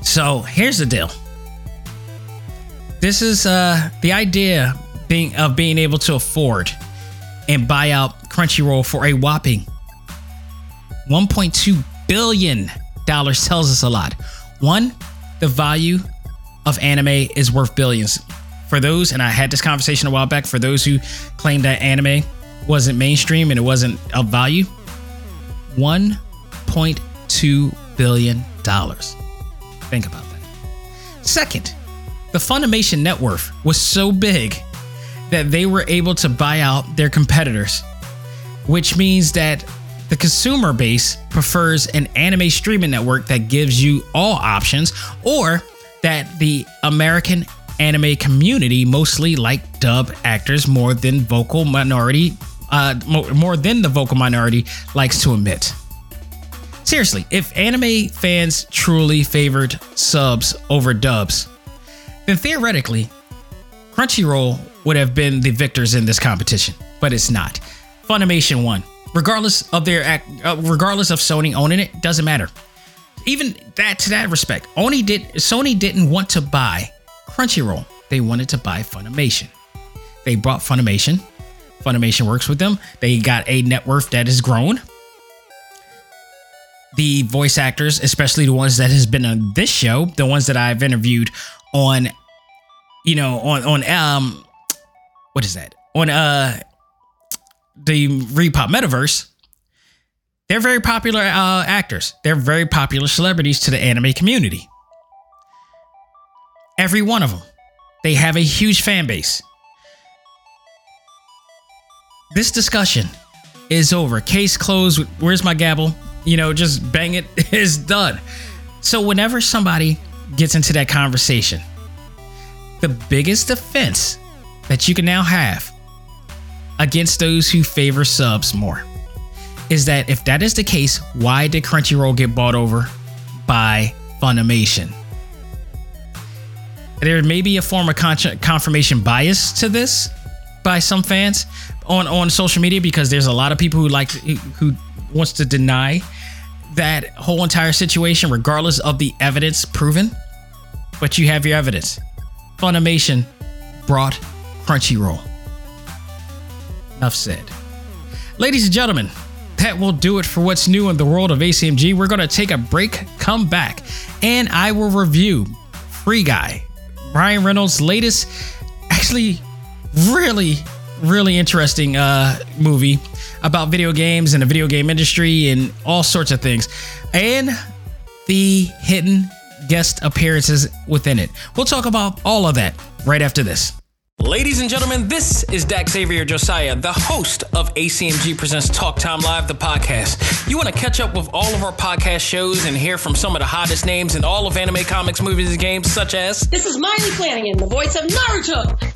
So here's the deal. This is uh, the idea being of being able to afford and buy out Crunchyroll for a whopping 1.2 billion dollars tells us a lot. One, the value of anime is worth billions. For those, and I had this conversation a while back, for those who claim that anime wasn't mainstream and it wasn't of value, $1.2 billion. Think about that. Second, the Funimation net worth was so big that they were able to buy out their competitors, which means that the consumer base prefers an anime streaming network that gives you all options, or that the American anime community mostly like dub actors more than vocal minority, uh, more, than the vocal minority likes to admit. Seriously, if anime fans truly favored subs over dubs, then theoretically, Crunchyroll would have been the victors in this competition, but it's not. Funimation won. Regardless of their act, uh, regardless of Sony owning it, doesn't matter. Even that to that respect, Oni did Sony didn't want to buy Crunchyroll. They wanted to buy Funimation. They bought Funimation. Funimation works with them. They got a net worth that has grown the voice actors, especially the ones that has been on this show, the ones that I've interviewed on, you know, on on um, what is that? On uh, the Repop Metaverse. They're very popular uh, actors. They're very popular celebrities to the anime community. Every one of them. They have a huge fan base. This discussion is over. Case closed. Where's my gavel? you know, just bang it is done. So whenever somebody gets into that conversation, the biggest defense that you can now have against those who favor subs more is that if that is the case, why did Crunchyroll get bought over by Funimation? There may be a form of confirmation bias to this by some fans on, on social media because there's a lot of people who like who wants to deny that whole entire situation, regardless of the evidence proven. But you have your evidence. Funimation brought Crunchyroll. Enough said. Ladies and gentlemen, that will do it for what's new in the world of ACMG. We're going to take a break, come back, and I will review Free Guy, Ryan Reynolds' latest, actually, really, really interesting uh, movie about video games and the video game industry and all sorts of things, and the hidden guest appearances within it. We'll talk about all of that right after this. Ladies and gentlemen, this is Dak Xavier Josiah, the host of ACMG Presents Talk Time Live, the podcast. You want to catch up with all of our podcast shows and hear from some of the hottest names in all of anime, comics, movies, and games, such as. This is Maile Flanagan, the voice of Naruto.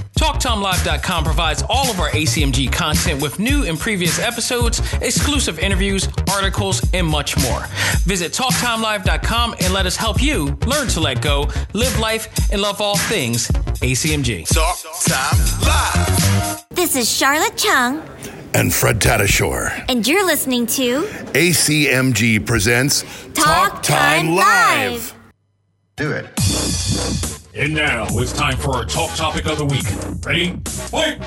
TalkTimeLive.com provides all of our ACMG content with new and previous episodes, exclusive interviews, articles, and much more. Visit TalkTimeLive.com and let us help you learn to let go, live life, and love all things ACMG. Talk Time Live. This is Charlotte Chung. and Fred Tatasciore. And you're listening to ACMG presents Talk Time Live. Do it. And now it's time for our top topic of the week. Ready? Wait!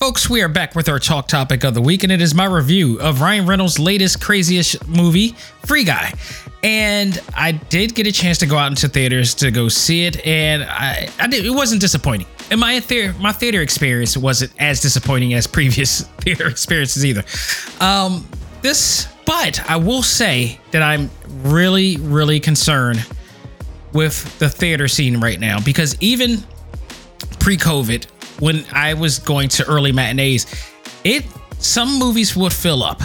Folks, we are back with our talk topic of the week, and it is my review of Ryan Reynolds' latest craziest movie, Free Guy. And I did get a chance to go out into theaters to go see it, and I, I did, it wasn't disappointing. And my theater, my theater experience wasn't as disappointing as previous theater experiences either. Um, this, but I will say that I'm really, really concerned with the theater scene right now because even pre-COVID, when I was going to early matinees, it some movies would fill up.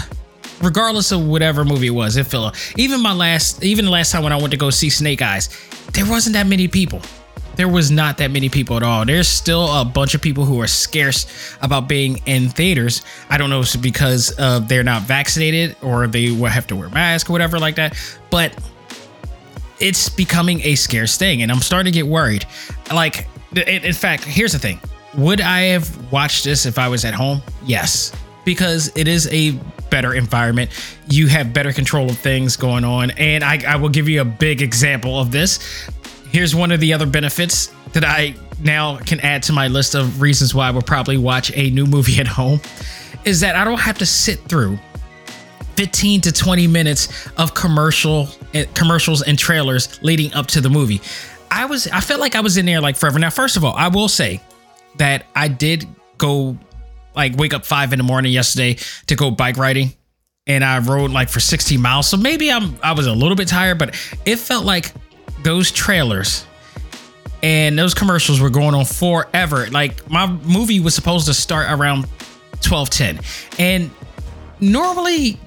Regardless of whatever movie it was, it fill up. Even my last even the last time when I went to go see Snake Eyes, there wasn't that many people. There was not that many people at all. There's still a bunch of people who are scarce about being in theaters. I don't know if it's because uh, they're not vaccinated or they have to wear masks or whatever like that. But it's becoming a scarce thing, and I'm starting to get worried. Like, in fact, here's the thing: would I have watched this if I was at home? Yes, because it is a better environment. You have better control of things going on, and I, I will give you a big example of this. Here's one of the other benefits that I now can add to my list of reasons why I will probably watch a new movie at home is that I don't have to sit through 15 to 20 minutes of commercial eh, commercials and trailers leading up to the movie. I was I felt like I was in there like forever. Now, first of all, I will say that I did go like wake up five in the morning yesterday to go bike riding. And I rode like for 60 miles. So maybe I'm I was a little bit tired, but it felt like those trailers and those commercials were going on forever. Like my movie was supposed to start around 12:10. And normally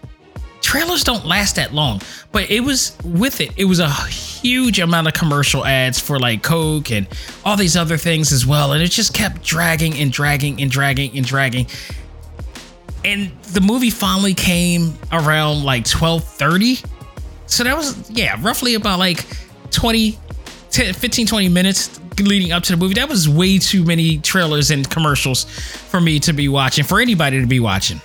trailers don't last that long, but it was with it. It was a huge amount of commercial ads for like Coke and all these other things as well, and it just kept dragging and dragging and dragging and dragging. And the movie finally came around like 12:30. So that was yeah, roughly about like 20 10, 15 20 minutes leading up to the movie. That was way too many trailers and commercials for me to be watching, for anybody to be watching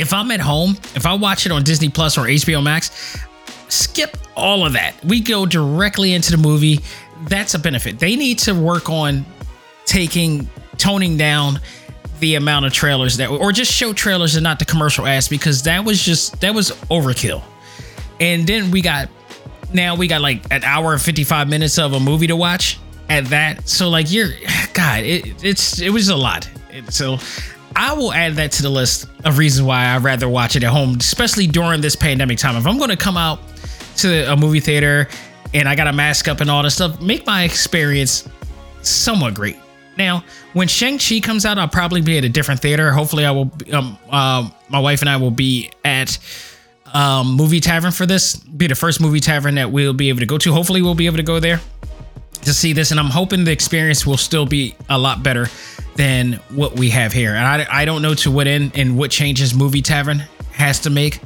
if I'm at home, if I watch it on Disney Plus or HBO Max, skip all of that. We go directly into the movie. That's a benefit. They need to work on taking, toning down the amount of trailers that, or just show trailers and not the commercial ads because that was just, that was overkill. And then we got, now we got like an hour and 55 minutes of a movie to watch at that. So like you're, God, it, it's, it was a lot. So I will add that to the list of reasons why I'd rather watch it at home, especially during this pandemic time. If I'm going to come out to a movie theater and I got a mask up and all this stuff, make my experience somewhat great. Now, when Shang-Chi comes out, I'll probably be at a different theater. Hopefully, I will, um, uh, my wife and I will be at um, Movie Tavern for this, be the first movie tavern that we'll be able to go to. Hopefully, we'll be able to go there to see this, and I'm hoping the experience will still be a lot better than what we have here. And I, I don't know to what end and what changes Movie Tavern has to make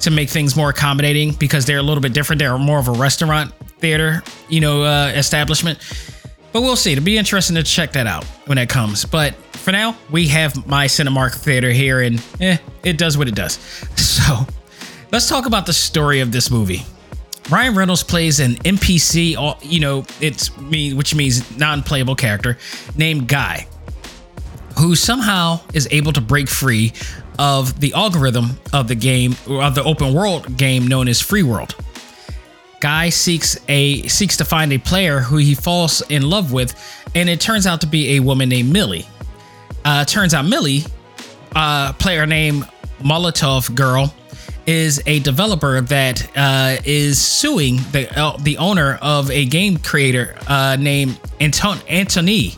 to make things more accommodating because they're a little bit different. They're more of a restaurant theater, you know, uh, establishment. But we'll see. It'll be interesting to check that out when it comes. But for now, we have my Cinemark theater here, and eh, it does what it does. So let's talk about the story of this movie. Ryan Reynolds plays an NPC, you know, it's me, which means non-playable character named Guy who somehow is able to break free of the algorithm of the game of the open world game known as Free World. Guy seeks a seeks to find a player who he falls in love with, and it turns out to be a woman named Millie. Uh, turns out Millie, uh, player named Molotov Girl, is a developer that uh, is suing the uh, the owner of a game creator uh, named Anton Antony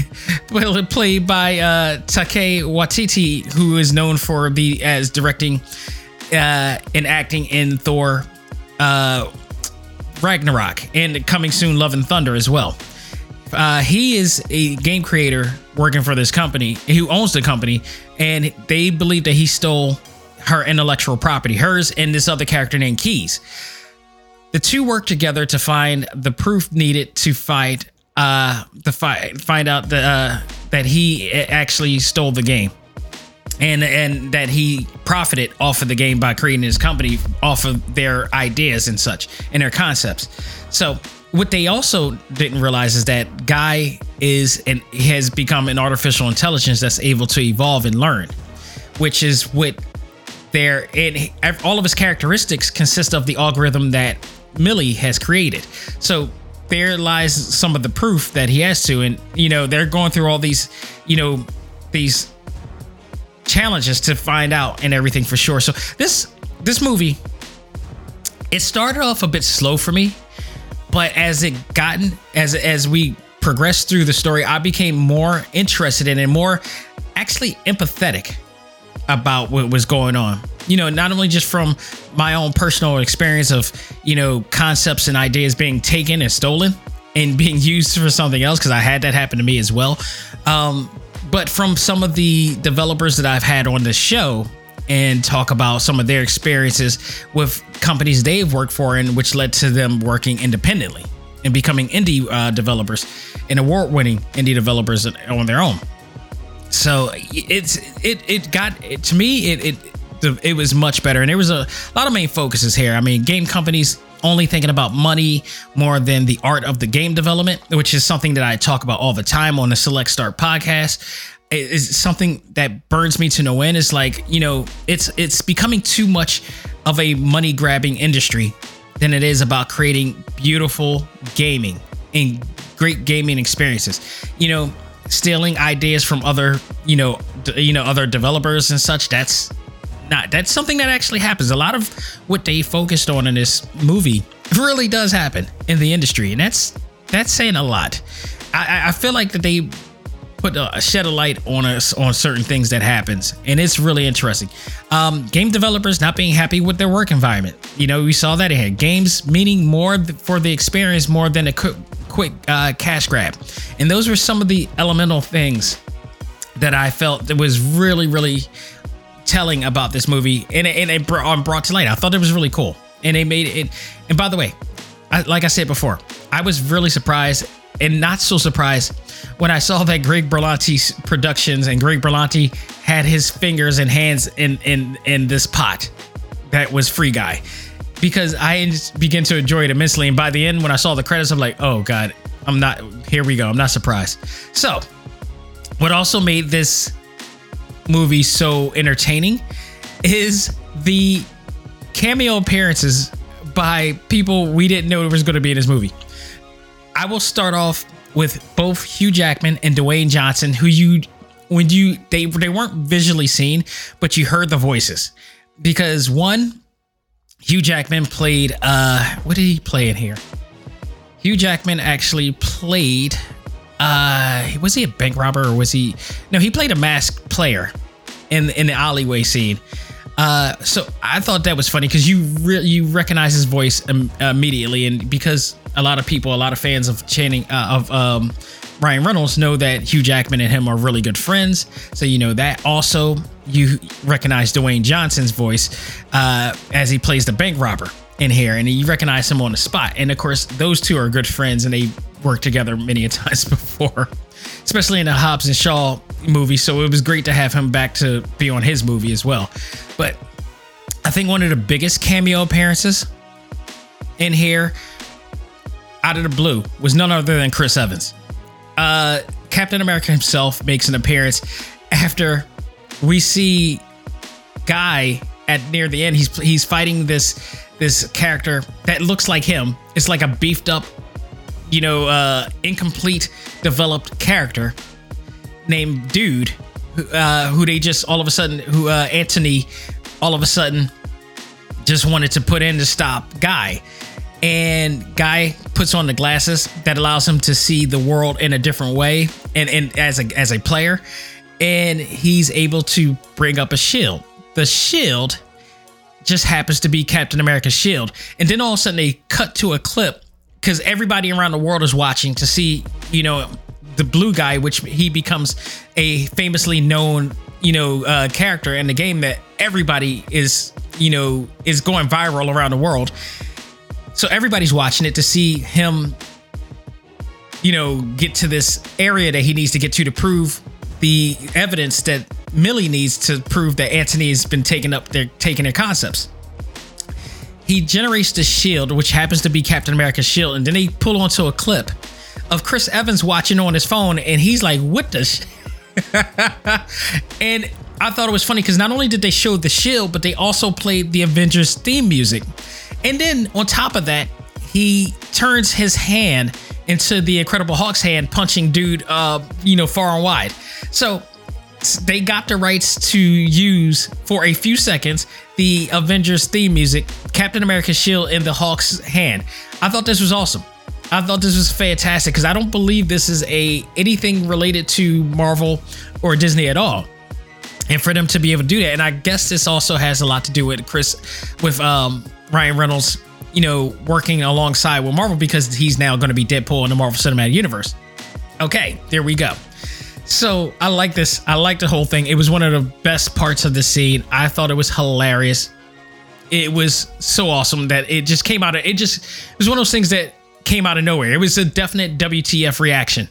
well, played by uh, Taika Waititi, who is known for the as directing uh, and acting in Thor, uh, Ragnarok, and coming soon, Love and Thunder as well. Uh, he is a game creator working for this company who owns the company, and they believe that he stole her intellectual property, hers and this other character named Keys. the two work together to find the proof needed to fight uh the fight find out that uh that he actually stole the game and and that he profited off of the game by creating his company off of their ideas and such and their concepts so what they also didn't realize is that guy is and has become an artificial intelligence that's able to evolve and learn which is what their and all of his characteristics consist of the algorithm that Millie has created. So there lies some of the proof that he has to, and you know they're going through all these, you know, these challenges to find out and everything for sure. So this this movie, it started off a bit slow for me, but as it gotten as as we progressed through the story, I became more interested in and more actually empathetic about what was going on. You know, not only just from my own personal experience of, you know, concepts and ideas being taken and stolen and being used for something else, because I had that happen to me as well. Um, but from some of the developers that I've had on the show and talk about some of their experiences with companies they've worked for and which led to them working independently and becoming indie uh, developers and award-winning indie developers on their own. So it's it it got to me it it it was much better and there was a lot of main focuses here. I mean, game companies only thinking about money more than the art of the game development, which is something that I talk about all the time on the Select Start podcast. It's something that burns me to no end. It's like, you know, it's it's becoming too much of a money grabbing industry than it is about creating beautiful gaming and great gaming experiences. You know, stealing ideas from other, you know, d- you know, other developers and such. That's not that's something that actually happens. A lot of what they focused on in this movie really does happen in the industry, and that's that's saying a lot. I, I feel like that they put a shed a light on us on certain things that happens. And it's really interesting. Um, game developers not being happy with their work environment. You know we saw that in games meaning more for the experience more than a quick, quick uh, cash grab. And those were some of the elemental things that i felt that was really really telling about this movie. And it, and it brought, brought to light. I thought it was really cool. And they made it and by the way I, like i said before i was really surprised and not so surprised when I saw that Greg Berlanti Productions and Greg Berlanti had his fingers and hands in in in this pot that was Free Guy, because I began to enjoy it immensely. And by the end, when I saw the credits, I'm like, oh god, I'm not. Here we go. I'm not surprised. So, what also made this movie so entertaining is the cameo appearances by people we didn't know was going to be in this movie. I will start off with both Hugh Jackman and Dwayne Johnson, who you when you they they weren't visually seen, but you heard the voices because one Hugh Jackman played uh what did he play in here? Hugh Jackman actually played uh was he a bank robber or was he no he played a masked player in in the alleyway scene. Uh, so I thought that was funny because you re- you recognize his voice Im- immediately, and because a lot of people, a lot of fans of Channing uh, of um, Ryan Reynolds know that Hugh Jackman and him are really good friends. So you know that. Also, you recognize Dwayne Johnson's voice uh, as he plays the bank robber in here, and you recognize him on the spot. And of course, those two are good friends, and they worked together many a times before, especially in the Hobbs and Shaw movie. So it was great to have him back to be on his movie as well. But I think one of the biggest cameo appearances in here out of the blue was none other than Chris Evans. Uh, Captain America himself makes an appearance after we see Guy at near the end. He's he's fighting this this character that looks like him. It's like a beefed up, you know, uh, incomplete developed character named Dude, uh, who they just all of a sudden who uh, Anthony all of a sudden just wanted to put in to stop Guy and guy puts on the glasses that allows him to see the world in a different way and, and as a as a player. And he's able to bring up a shield. The shield just happens to be captain america's shield. And then all of a sudden they cut to a clip because everybody around the world is watching to see you know the blue guy which he becomes a famously known you know uh, character in the game that everybody is you know is going viral around the world so everybody's watching it to see him, you know, get to this area that he needs to get to to prove the evidence that Millie needs to prove that Anthony has been taking up their taking their concepts. He generates the shield, which happens to be Captain America's shield, and then they pull onto a clip of Chris Evans watching on his phone, and he's like, "What the?" Sh-? and I thought it was funny because not only did they show the shield, but they also played the Avengers theme music, and then on top of that, he turns his hand into the Incredible Hulk's hand, punching dude, uh, you know, far and wide. So they got the rights to use for a few seconds the Avengers theme music, Captain America's shield in the Hulk's hand. I thought this was awesome. I thought this was fantastic because I don't believe this is a anything related to Marvel or Disney at all. And for them to be able to do that, and I guess this also has a lot to do with Chris, with um, Ryan Reynolds, you know, working alongside with Marvel because he's now going to be Deadpool in the Marvel Cinematic Universe. Okay, there we go. So I like this. I like the whole thing. It was one of the best parts of the scene. I thought it was hilarious. It was so awesome that it just came out of it. Just it was one of those things that came out of nowhere. It was a definite WTF reaction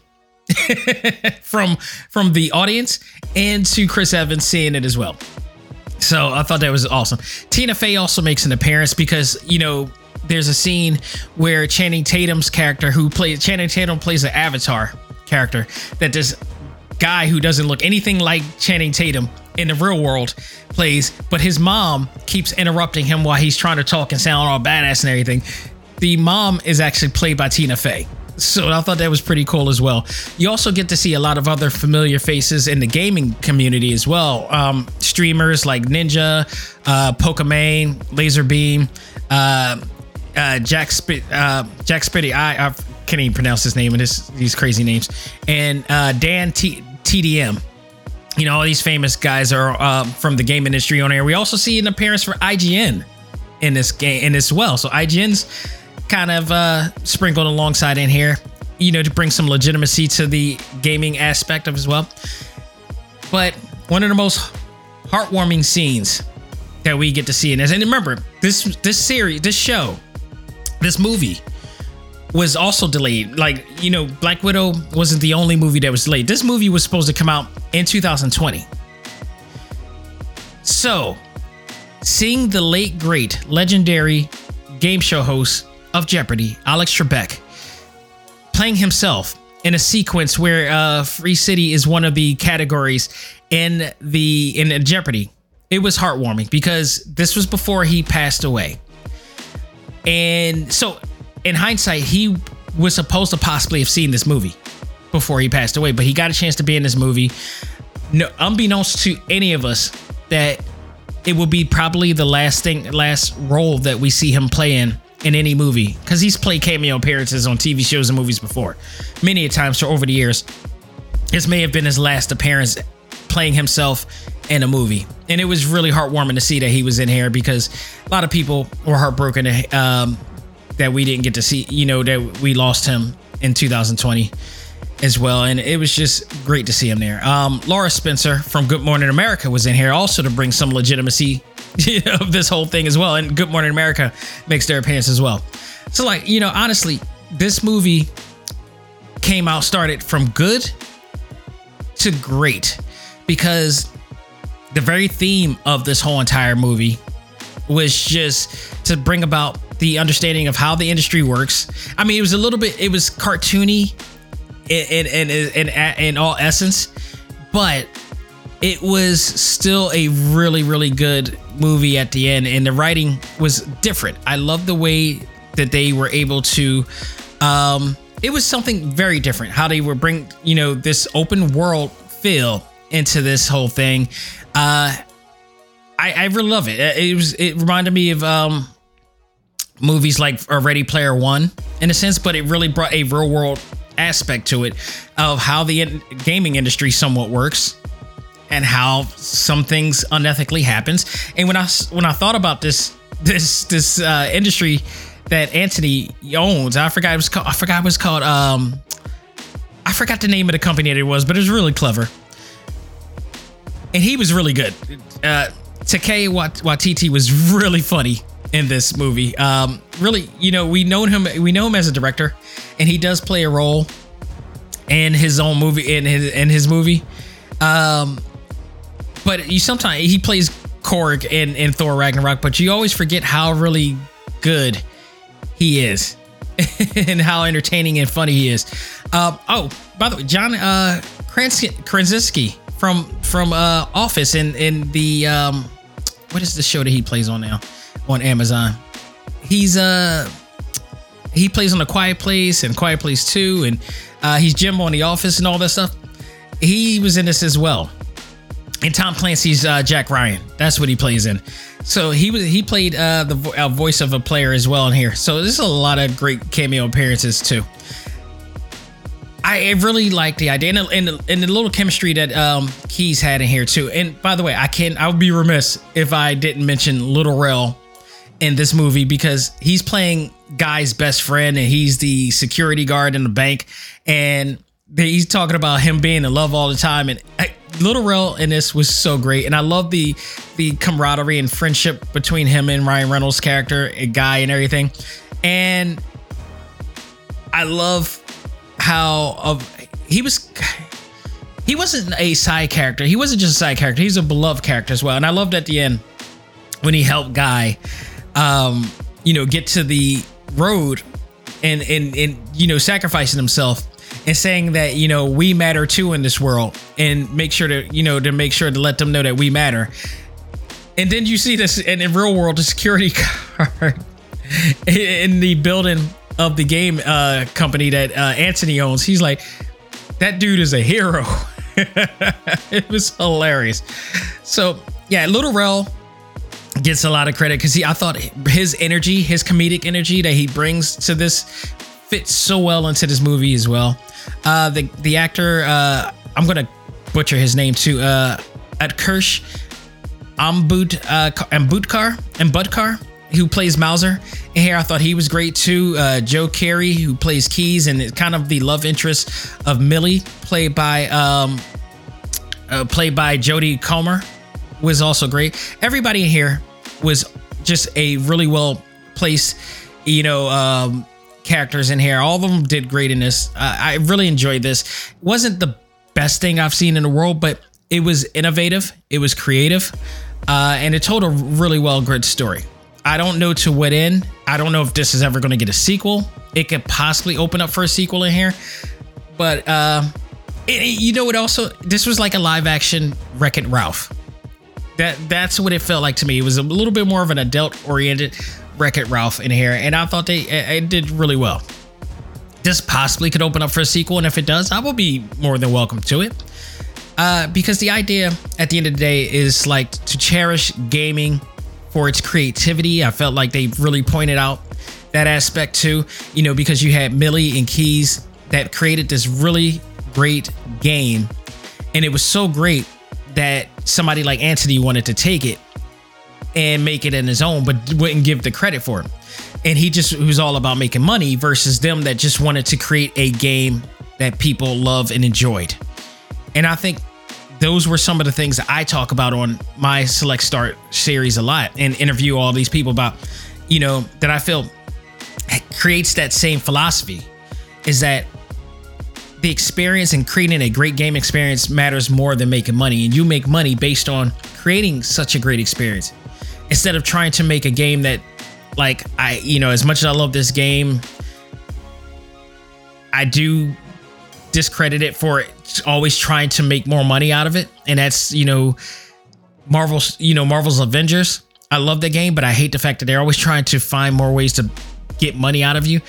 from from the audience and to Chris Evans seeing it as well. So I thought that was awesome. Tina Fey also makes an appearance because you know there's a scene where Channing Tatum's character, who plays Channing Tatum, plays an Avatar character that this guy who doesn't look anything like Channing Tatum in the real world plays, but his mom keeps interrupting him while he's trying to talk and sound all badass and everything. The mom is actually played by Tina Fey. So I thought that was pretty cool as well. You also get to see a lot of other familiar faces in the gaming community as well. Um, streamers like Ninja, uh, Pokimane, Lazarbeam, uh, uh, Jack uh, Jack Spitty. I, I can't even pronounce his name and this, these crazy names. And uh, Dan T- TDM. You know, all these famous guys are uh, from the game industry on air. We also see an appearance for IGN in this game as well. So IGN's kind of uh, sprinkled alongside in here, you know, to bring some legitimacy to the gaming aspect of as well. But one of the most heartwarming scenes that we get to see in this, and remember, this this series, this show, this movie was also delayed. Like, you know, Black Widow wasn't the only movie that was delayed. This movie was supposed to come out in 2020. So, seeing the late, great, legendary game show host of Jeopardy, Alex Trebek, playing himself in a sequence where uh, Free City is one of the categories in the in Jeopardy. It was heartwarming because this was before he passed away. And so in hindsight, he was supposed to possibly have seen this movie before he passed away, but he got a chance to be in this movie. No, unbeknownst to any of us, that it will be probably the last thing, last role that we see him play in any movie, because he's played cameo appearances on TV shows and movies before, many a times for over the years. This may have been his last appearance playing himself in a movie, and it was really heartwarming to see that he was in here because a lot of people were heartbroken um, that we didn't get to see, you know, that we lost him in 2020 as well. And it was just great to see him there. Um, Lara Spencer from Good Morning America was in here also to bring some legitimacy of this whole thing as well. And Good Morning America makes their appearance as well. So, like, you know, honestly, this movie came out, started from good to great because the very theme of this whole entire movie was just to bring about the understanding of how the industry works. I mean, it was a little bit, it was cartoony in in in, in, in all essence, but it was still a really really good movie at the end, and the writing was different. I love the way that they were able to. Um, it was something very different how they were bring you know this open world feel into this whole thing. Uh, I, I really love it. It was it reminded me of um, movies like Ready Player One in a sense, but it really brought a real world aspect to it of how the in- gaming industry somewhat works and how some things unethically happens. And when I when I thought about this this this uh, industry that Anthony owns, I forgot it was called. I forgot it was called. Um, I forgot the name of the company that it was, but it was really clever. And he was really good. Uh, Taika Waititi was really funny in this movie. Um, really, you know, we know him. We know him as a director, and he does play a role in his own movie in his in his movie. Um, but you sometimes he plays Korg in in Thor Ragnarok, but you always forget how really good he is and how entertaining and funny he is. Uh, oh, by the way, John uh, Krasinski from from uh, Office in in the um, what is the show that he plays on now on Amazon? He's uh he plays on the Quiet Place and Quiet Place Two, and uh, he's Jim on The Office and all that stuff. He was in this as well. And Tom Clancy's uh, Jack Ryan. That's what he plays in. So he was he played uh, the uh, voice of a player as well in here. So there's a lot of great cameo appearances too. I really like the idea and the, and and the little chemistry that um, Keys had in here too. And by the way, I can I would be remiss if I didn't mention Lil Rel in this movie because he's playing Guy's best friend and he's the security guard in the bank and he's talking about him being in love all the time and Lil Rel in this was so great and I love the the camaraderie and friendship between him and Ryan Reynolds character, a guy and everything. And I love how of he was he wasn't a side character. He wasn't just a side character. He's a beloved character as well. And I loved at the end when he helped Guy um, you know, get to the road and and and you know, sacrificing himself and saying that, you know, we matter too in this world and make sure to, you know, to make sure to let them know that we matter. And then you see this in real world, the security guard in the building of the game uh, company that uh, Anthony owns. He's like, that dude is a hero. it was hilarious. So yeah, Lil Rel gets a lot of credit because he I thought his energy, his comedic energy that he brings to this fits so well into this movie as well. Uh, the the actor, uh, I'm gonna butcher his name too. Uh, Utkarsh, Ambud uh, Ambudkar Ambudkar, who plays Mouser. And here I thought he was great too. Uh, Joe Keery, who plays Keys, and kind of the love interest of Millie, played by um, uh, played by Jodie Comer, was also great. Everybody in here was just a really well placed, you know, um, characters in here. All of them did great in this. Uh, I really enjoyed this. It wasn't the best thing I've seen in the world, but it was innovative. It was creative, uh, and it told a really well good story. I don't know to what end. I don't know if this is ever going to get a sequel. It could possibly open up for a sequel in here, but uh, it, you know what? Also, this was like a live action Wreck It Ralph. That that's what it felt like to me. It was a little bit more of an adult oriented Wreck It Ralph in here, and I thought they it did really well. This possibly could open up for a sequel, and if it does, I will be more than welcome to it. Uh, because the idea at the end of the day is like to cherish gaming for its creativity. I felt like they really pointed out that aspect too, you know, because you had Millie and Keys that created this really great game. And it was so great that somebody like Anthony wanted to take it and make it in his own, but wouldn't give the credit for it. And he just was all about making money versus them that just wanted to create a game that people love and enjoyed. And I think those were some of the things that I talk about on my Select Start series a lot and interview all these people about, you know, that I feel creates that same philosophy is that the experience and creating a great game experience matters more than making money. And you make money based on creating such a great experience instead of trying to make a game that, like, I, you know, as much as I love this game, I do discredit it for always trying to make more money out of it. And that's, you know, Marvel's, you know, Marvel's Avengers. I love the game, but I hate the fact that they're always trying to find more ways to get money out of you.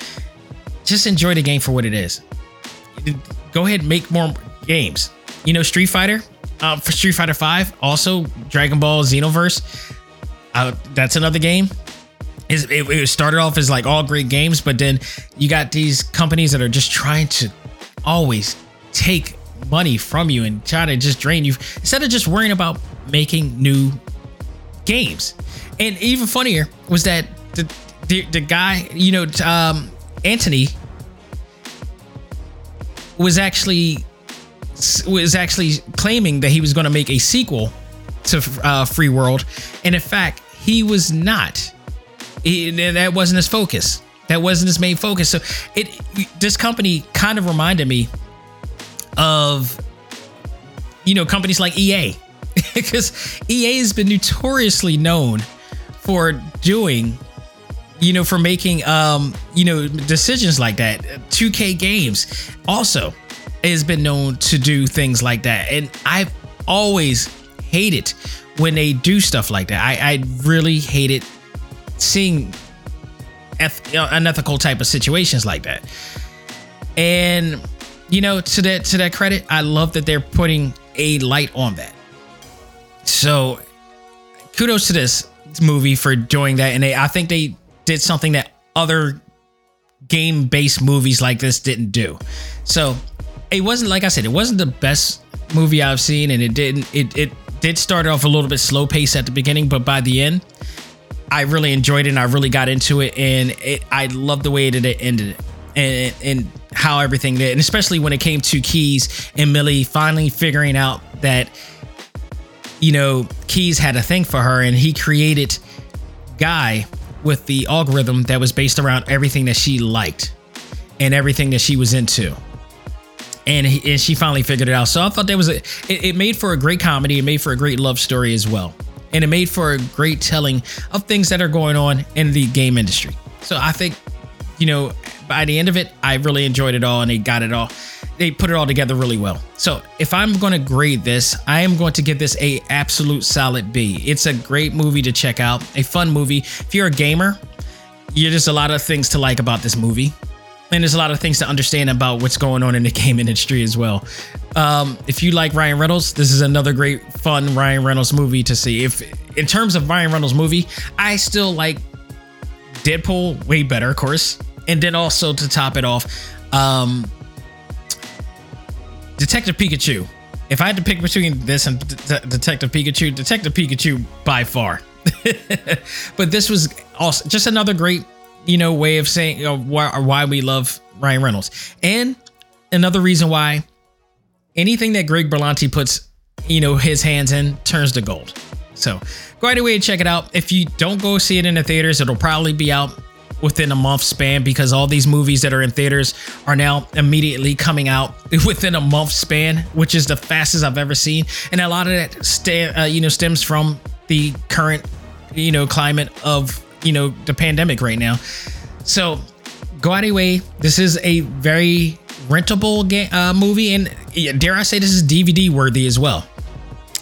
Just enjoy the game for what it is. Go ahead make more games. You know, Street Fighter, uh, for Street Fighter 5, also Dragon Ball Xenoverse. Uh, that's another game. It, it started off as like all great games, but then you got these companies that are just trying to always take money from you and try to just drain you instead of just worrying about making new games. And even funnier was that the the, the guy, you know, um, Anthony was actually was actually claiming that he was going to make a sequel to uh, Free World, and in fact, he was not. He, that wasn't his focus. That wasn't his main focus. So it this company kind of reminded me of you know companies like EA because EA has been notoriously known for doing you know for making um you know decisions like that 2k games also has been known to do things like that and i've always hated when they do stuff like that i i really hated seeing eth- unethical type of situations like that. And you know to that to that credit i love that they're putting a light on that. So kudos to this movie for doing that. And they i think they did something that other game based movies like this didn't do. So it wasn't like i said it wasn't the best movie i've seen and it didn't it, it did start off a little bit slow pace at the beginning but by the end i really enjoyed it and i really got into it and it, i love the way that it ended and, and how everything did and especially when it came to Keys and millie finally figuring out that you know, Keys had a thing for her and he created Guy with the algorithm that was based around everything that she liked and everything that she was into. And, he, and she finally figured it out. So I thought that was a, it, it made for a great comedy. It made for a great love story as well. And it made for a great telling of things that are going on in the game industry. So I think, you know, by the end of it, I really enjoyed it all and they got it all they put it all together really well. So if I'm going to grade this, I am going to give this a absolute solid B. It's a great movie to check out, a fun movie. If you're a gamer, you're just a lot of things to like about this movie. And there's a lot of things to understand about what's going on in the game industry as well. Um, if you like Ryan Reynolds, this is another great, fun Ryan Reynolds movie to see. If in terms of Ryan Reynolds movie, I still like Deadpool way better, of course. And then also to top it off, um, Detective Pikachu. If I had to pick between this and De- Detective Pikachu, Detective Pikachu by far. but this was also just another great, you know, way of saying uh, why, why we love Ryan Reynolds, and another reason why anything that Greg Berlanti puts, you know, his hands in turns to gold. So go right away and check it out. If you don't go see it in the theaters, it'll probably be out within a month span because all these movies that are in theaters are now immediately coming out within a month span, which is the fastest I've ever seen. And a lot of that, st- uh, you know, stems from the current, you know, climate of you know the pandemic right now. So go out of your way. This is a very rentable ga- uh, movie, and dare I say, this is DVD worthy as well.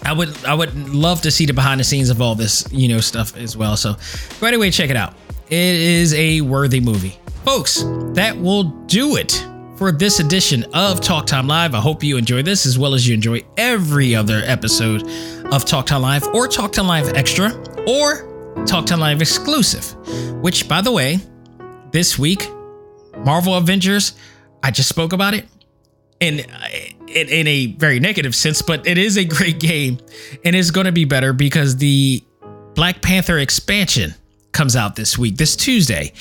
I would I would love to see the behind the scenes of all this, you know, stuff as well. So go right away, check it out. It is a worthy movie. Folks, that will do it for this edition of Talk Time Live. I hope you enjoy this as well as you enjoy every other episode of Talk Time Live or Talk Time Live Extra or Talk Time Live Exclusive, which, by the way, this week, Marvel Avengers, I just spoke about it in, in, in a very negative sense, but it is a great game and it's going to be better because the Black Panther expansion comes out this week, this Tuesday.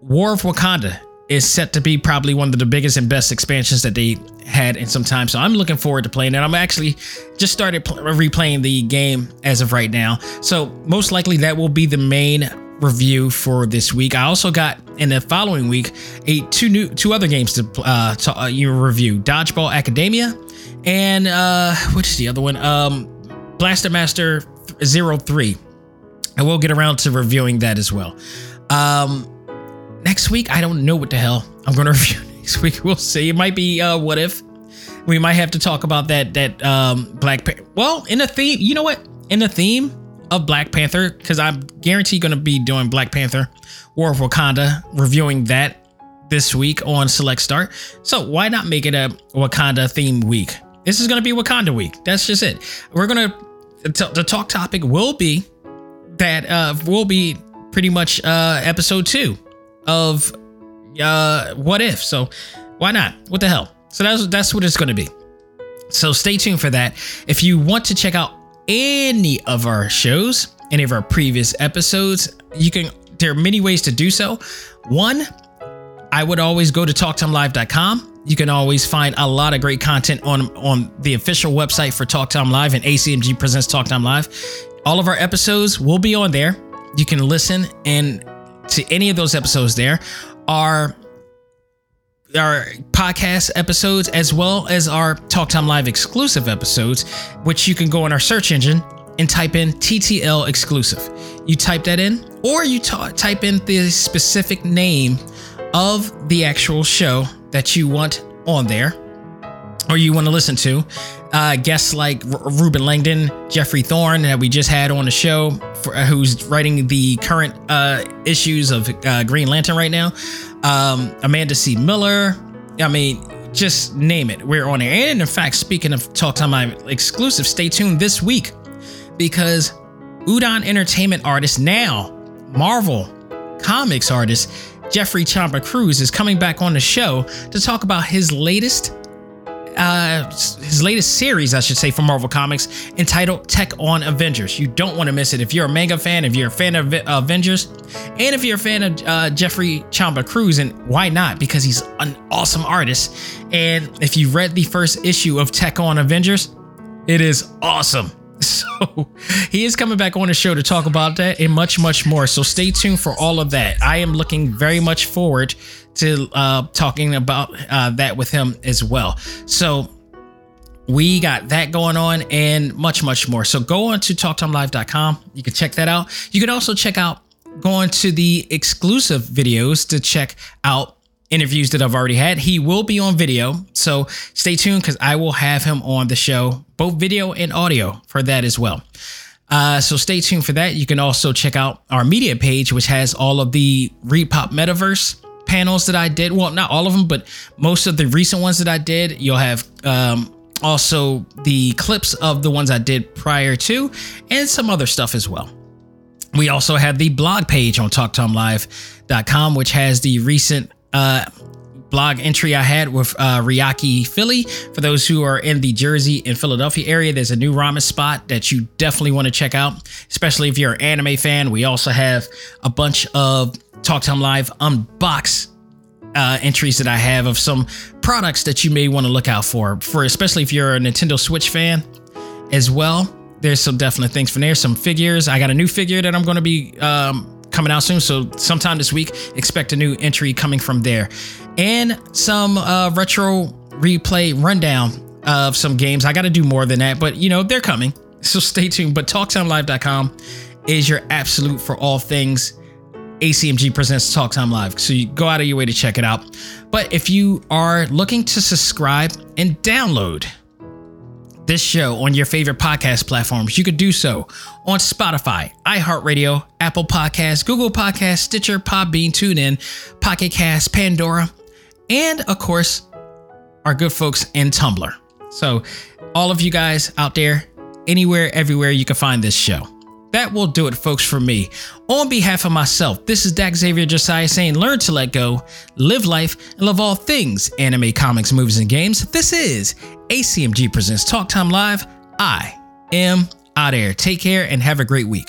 War of Wakanda is set to be probably one of the biggest and best expansions that they had in some time. So I'm looking forward to playing it. I'm actually just started pl- replaying the game as of right now. So most likely that will be the main review for this week. I also got in the following week a two new two other games to uh to uh, you review: Dodgeball Academia and uh the other one? Um Blaster Master 03 and we'll get around to reviewing that as well. Um, next week, I don't know what the hell I'm going to review next week. We'll see. It might be uh, what if. We might have to talk about that that um, Black Panther. Well, in the theme, you know what? In the theme of Black Panther, because I'm guaranteed going to be doing Black Panther, War of Wakanda, reviewing that this week on Select Start. So why not make it a Wakanda theme week? This is going to be Wakanda week. That's just it. We're going to the talk topic will be that uh, will be pretty much uh, episode two of uh, What If. So why not? What the hell? So that's that's what it's going to be. So stay tuned for that. If you want to check out any of our shows, any of our previous episodes, you can. There are many ways to do so. One, I would always go to talktimelive.com. You can always find a lot of great content on on the official website for Talk Time Live and ACMG presents Talk Time Live. All of our episodes will be on there. You can listen and to any of those episodes there are our podcast episodes as well as our Talk Time Live exclusive episodes, which you can go on our search engine and type in TTL exclusive. You type that in, or you t- type in the specific name of the actual show that you want on there or you want to listen to. Uh, guests like R- Ruben Langdon, Geoffrey Thorne that we just had on the show, for, uh, who's writing the current uh, issues of uh, Green Lantern right now. Um, Amanda C. Miller. I mean, just name it. We're on there. And in fact, speaking of Talk Time Live exclusive, stay tuned this week because Udon Entertainment artist now, Marvel Comics artist Jeffrey Chamba Cruz is coming back on the show to talk about his latest uh, his latest series, I should say, from Marvel Comics, entitled Tech-On Avengers. You don't want to miss it. If you're a manga fan, if you're a fan of Avengers, and if you're a fan of uh, Jeffrey Chamba Cruz, and why not? Because he's an awesome artist. And if you read the first issue of Tech-On Avengers, it is awesome. He is coming back on the show to talk about that and much, much more. So stay tuned for all of that. I am looking very much forward to uh, talking about uh, that with him as well. So we got that going on and much, much more. So go on to talktimelive.com. You can check that out. You can also check out going to the exclusive videos to check out interviews that I've already had. He will be on video, so stay tuned because I will have him on the show, both video and audio for that as well. Uh, so stay tuned for that. You can also check out our media page, which has all of the Repop Metaverse panels that I did. Well, not all of them, but most of the recent ones that I did. You'll have um, also the clips of the ones I did prior to, and some other stuff as well. We also have the blog page on TalkTimeLive.com, which has the recent uh, blog entry I had with uh, Ryaki Philly. For those who are in the Jersey and Philadelphia area, there's a new ramen spot that you definitely want to check out, especially if you're an anime fan. We also have a bunch of Talk Time Live unbox uh, entries that I have of some products that you may want to look out for, for especially if you're a Nintendo Switch fan as well. There's some definite things from there. Some figures. I got a new figure that I'm going to be um, coming out soon. So sometime this week, expect a new entry coming from there, and some uh, retro replay rundown of some games. I got to do more than that, but you know they're coming. So stay tuned. But TalkTimeLive.com is your absolute for all things ACMG presents Talk Time Live. So you go out of your way to check it out. But if you are looking to subscribe and download this show on your favorite podcast platforms, you could do so on Spotify, iHeartRadio, Apple Podcasts, Google Podcasts, Stitcher, Podbean, TuneIn, Pocket Cast, Pandora, and of course, our good folks in Tumblr. So, all of you guys out there, anywhere, everywhere you can find this show. That will do it, folks, for me. On behalf of myself, this is Dak Xavier Josiah saying, learn to let go, live life, and love all things anime, comics, movies, and games. This is ACMG Presents Talk Time Live. I am out there. Take care and have a great week.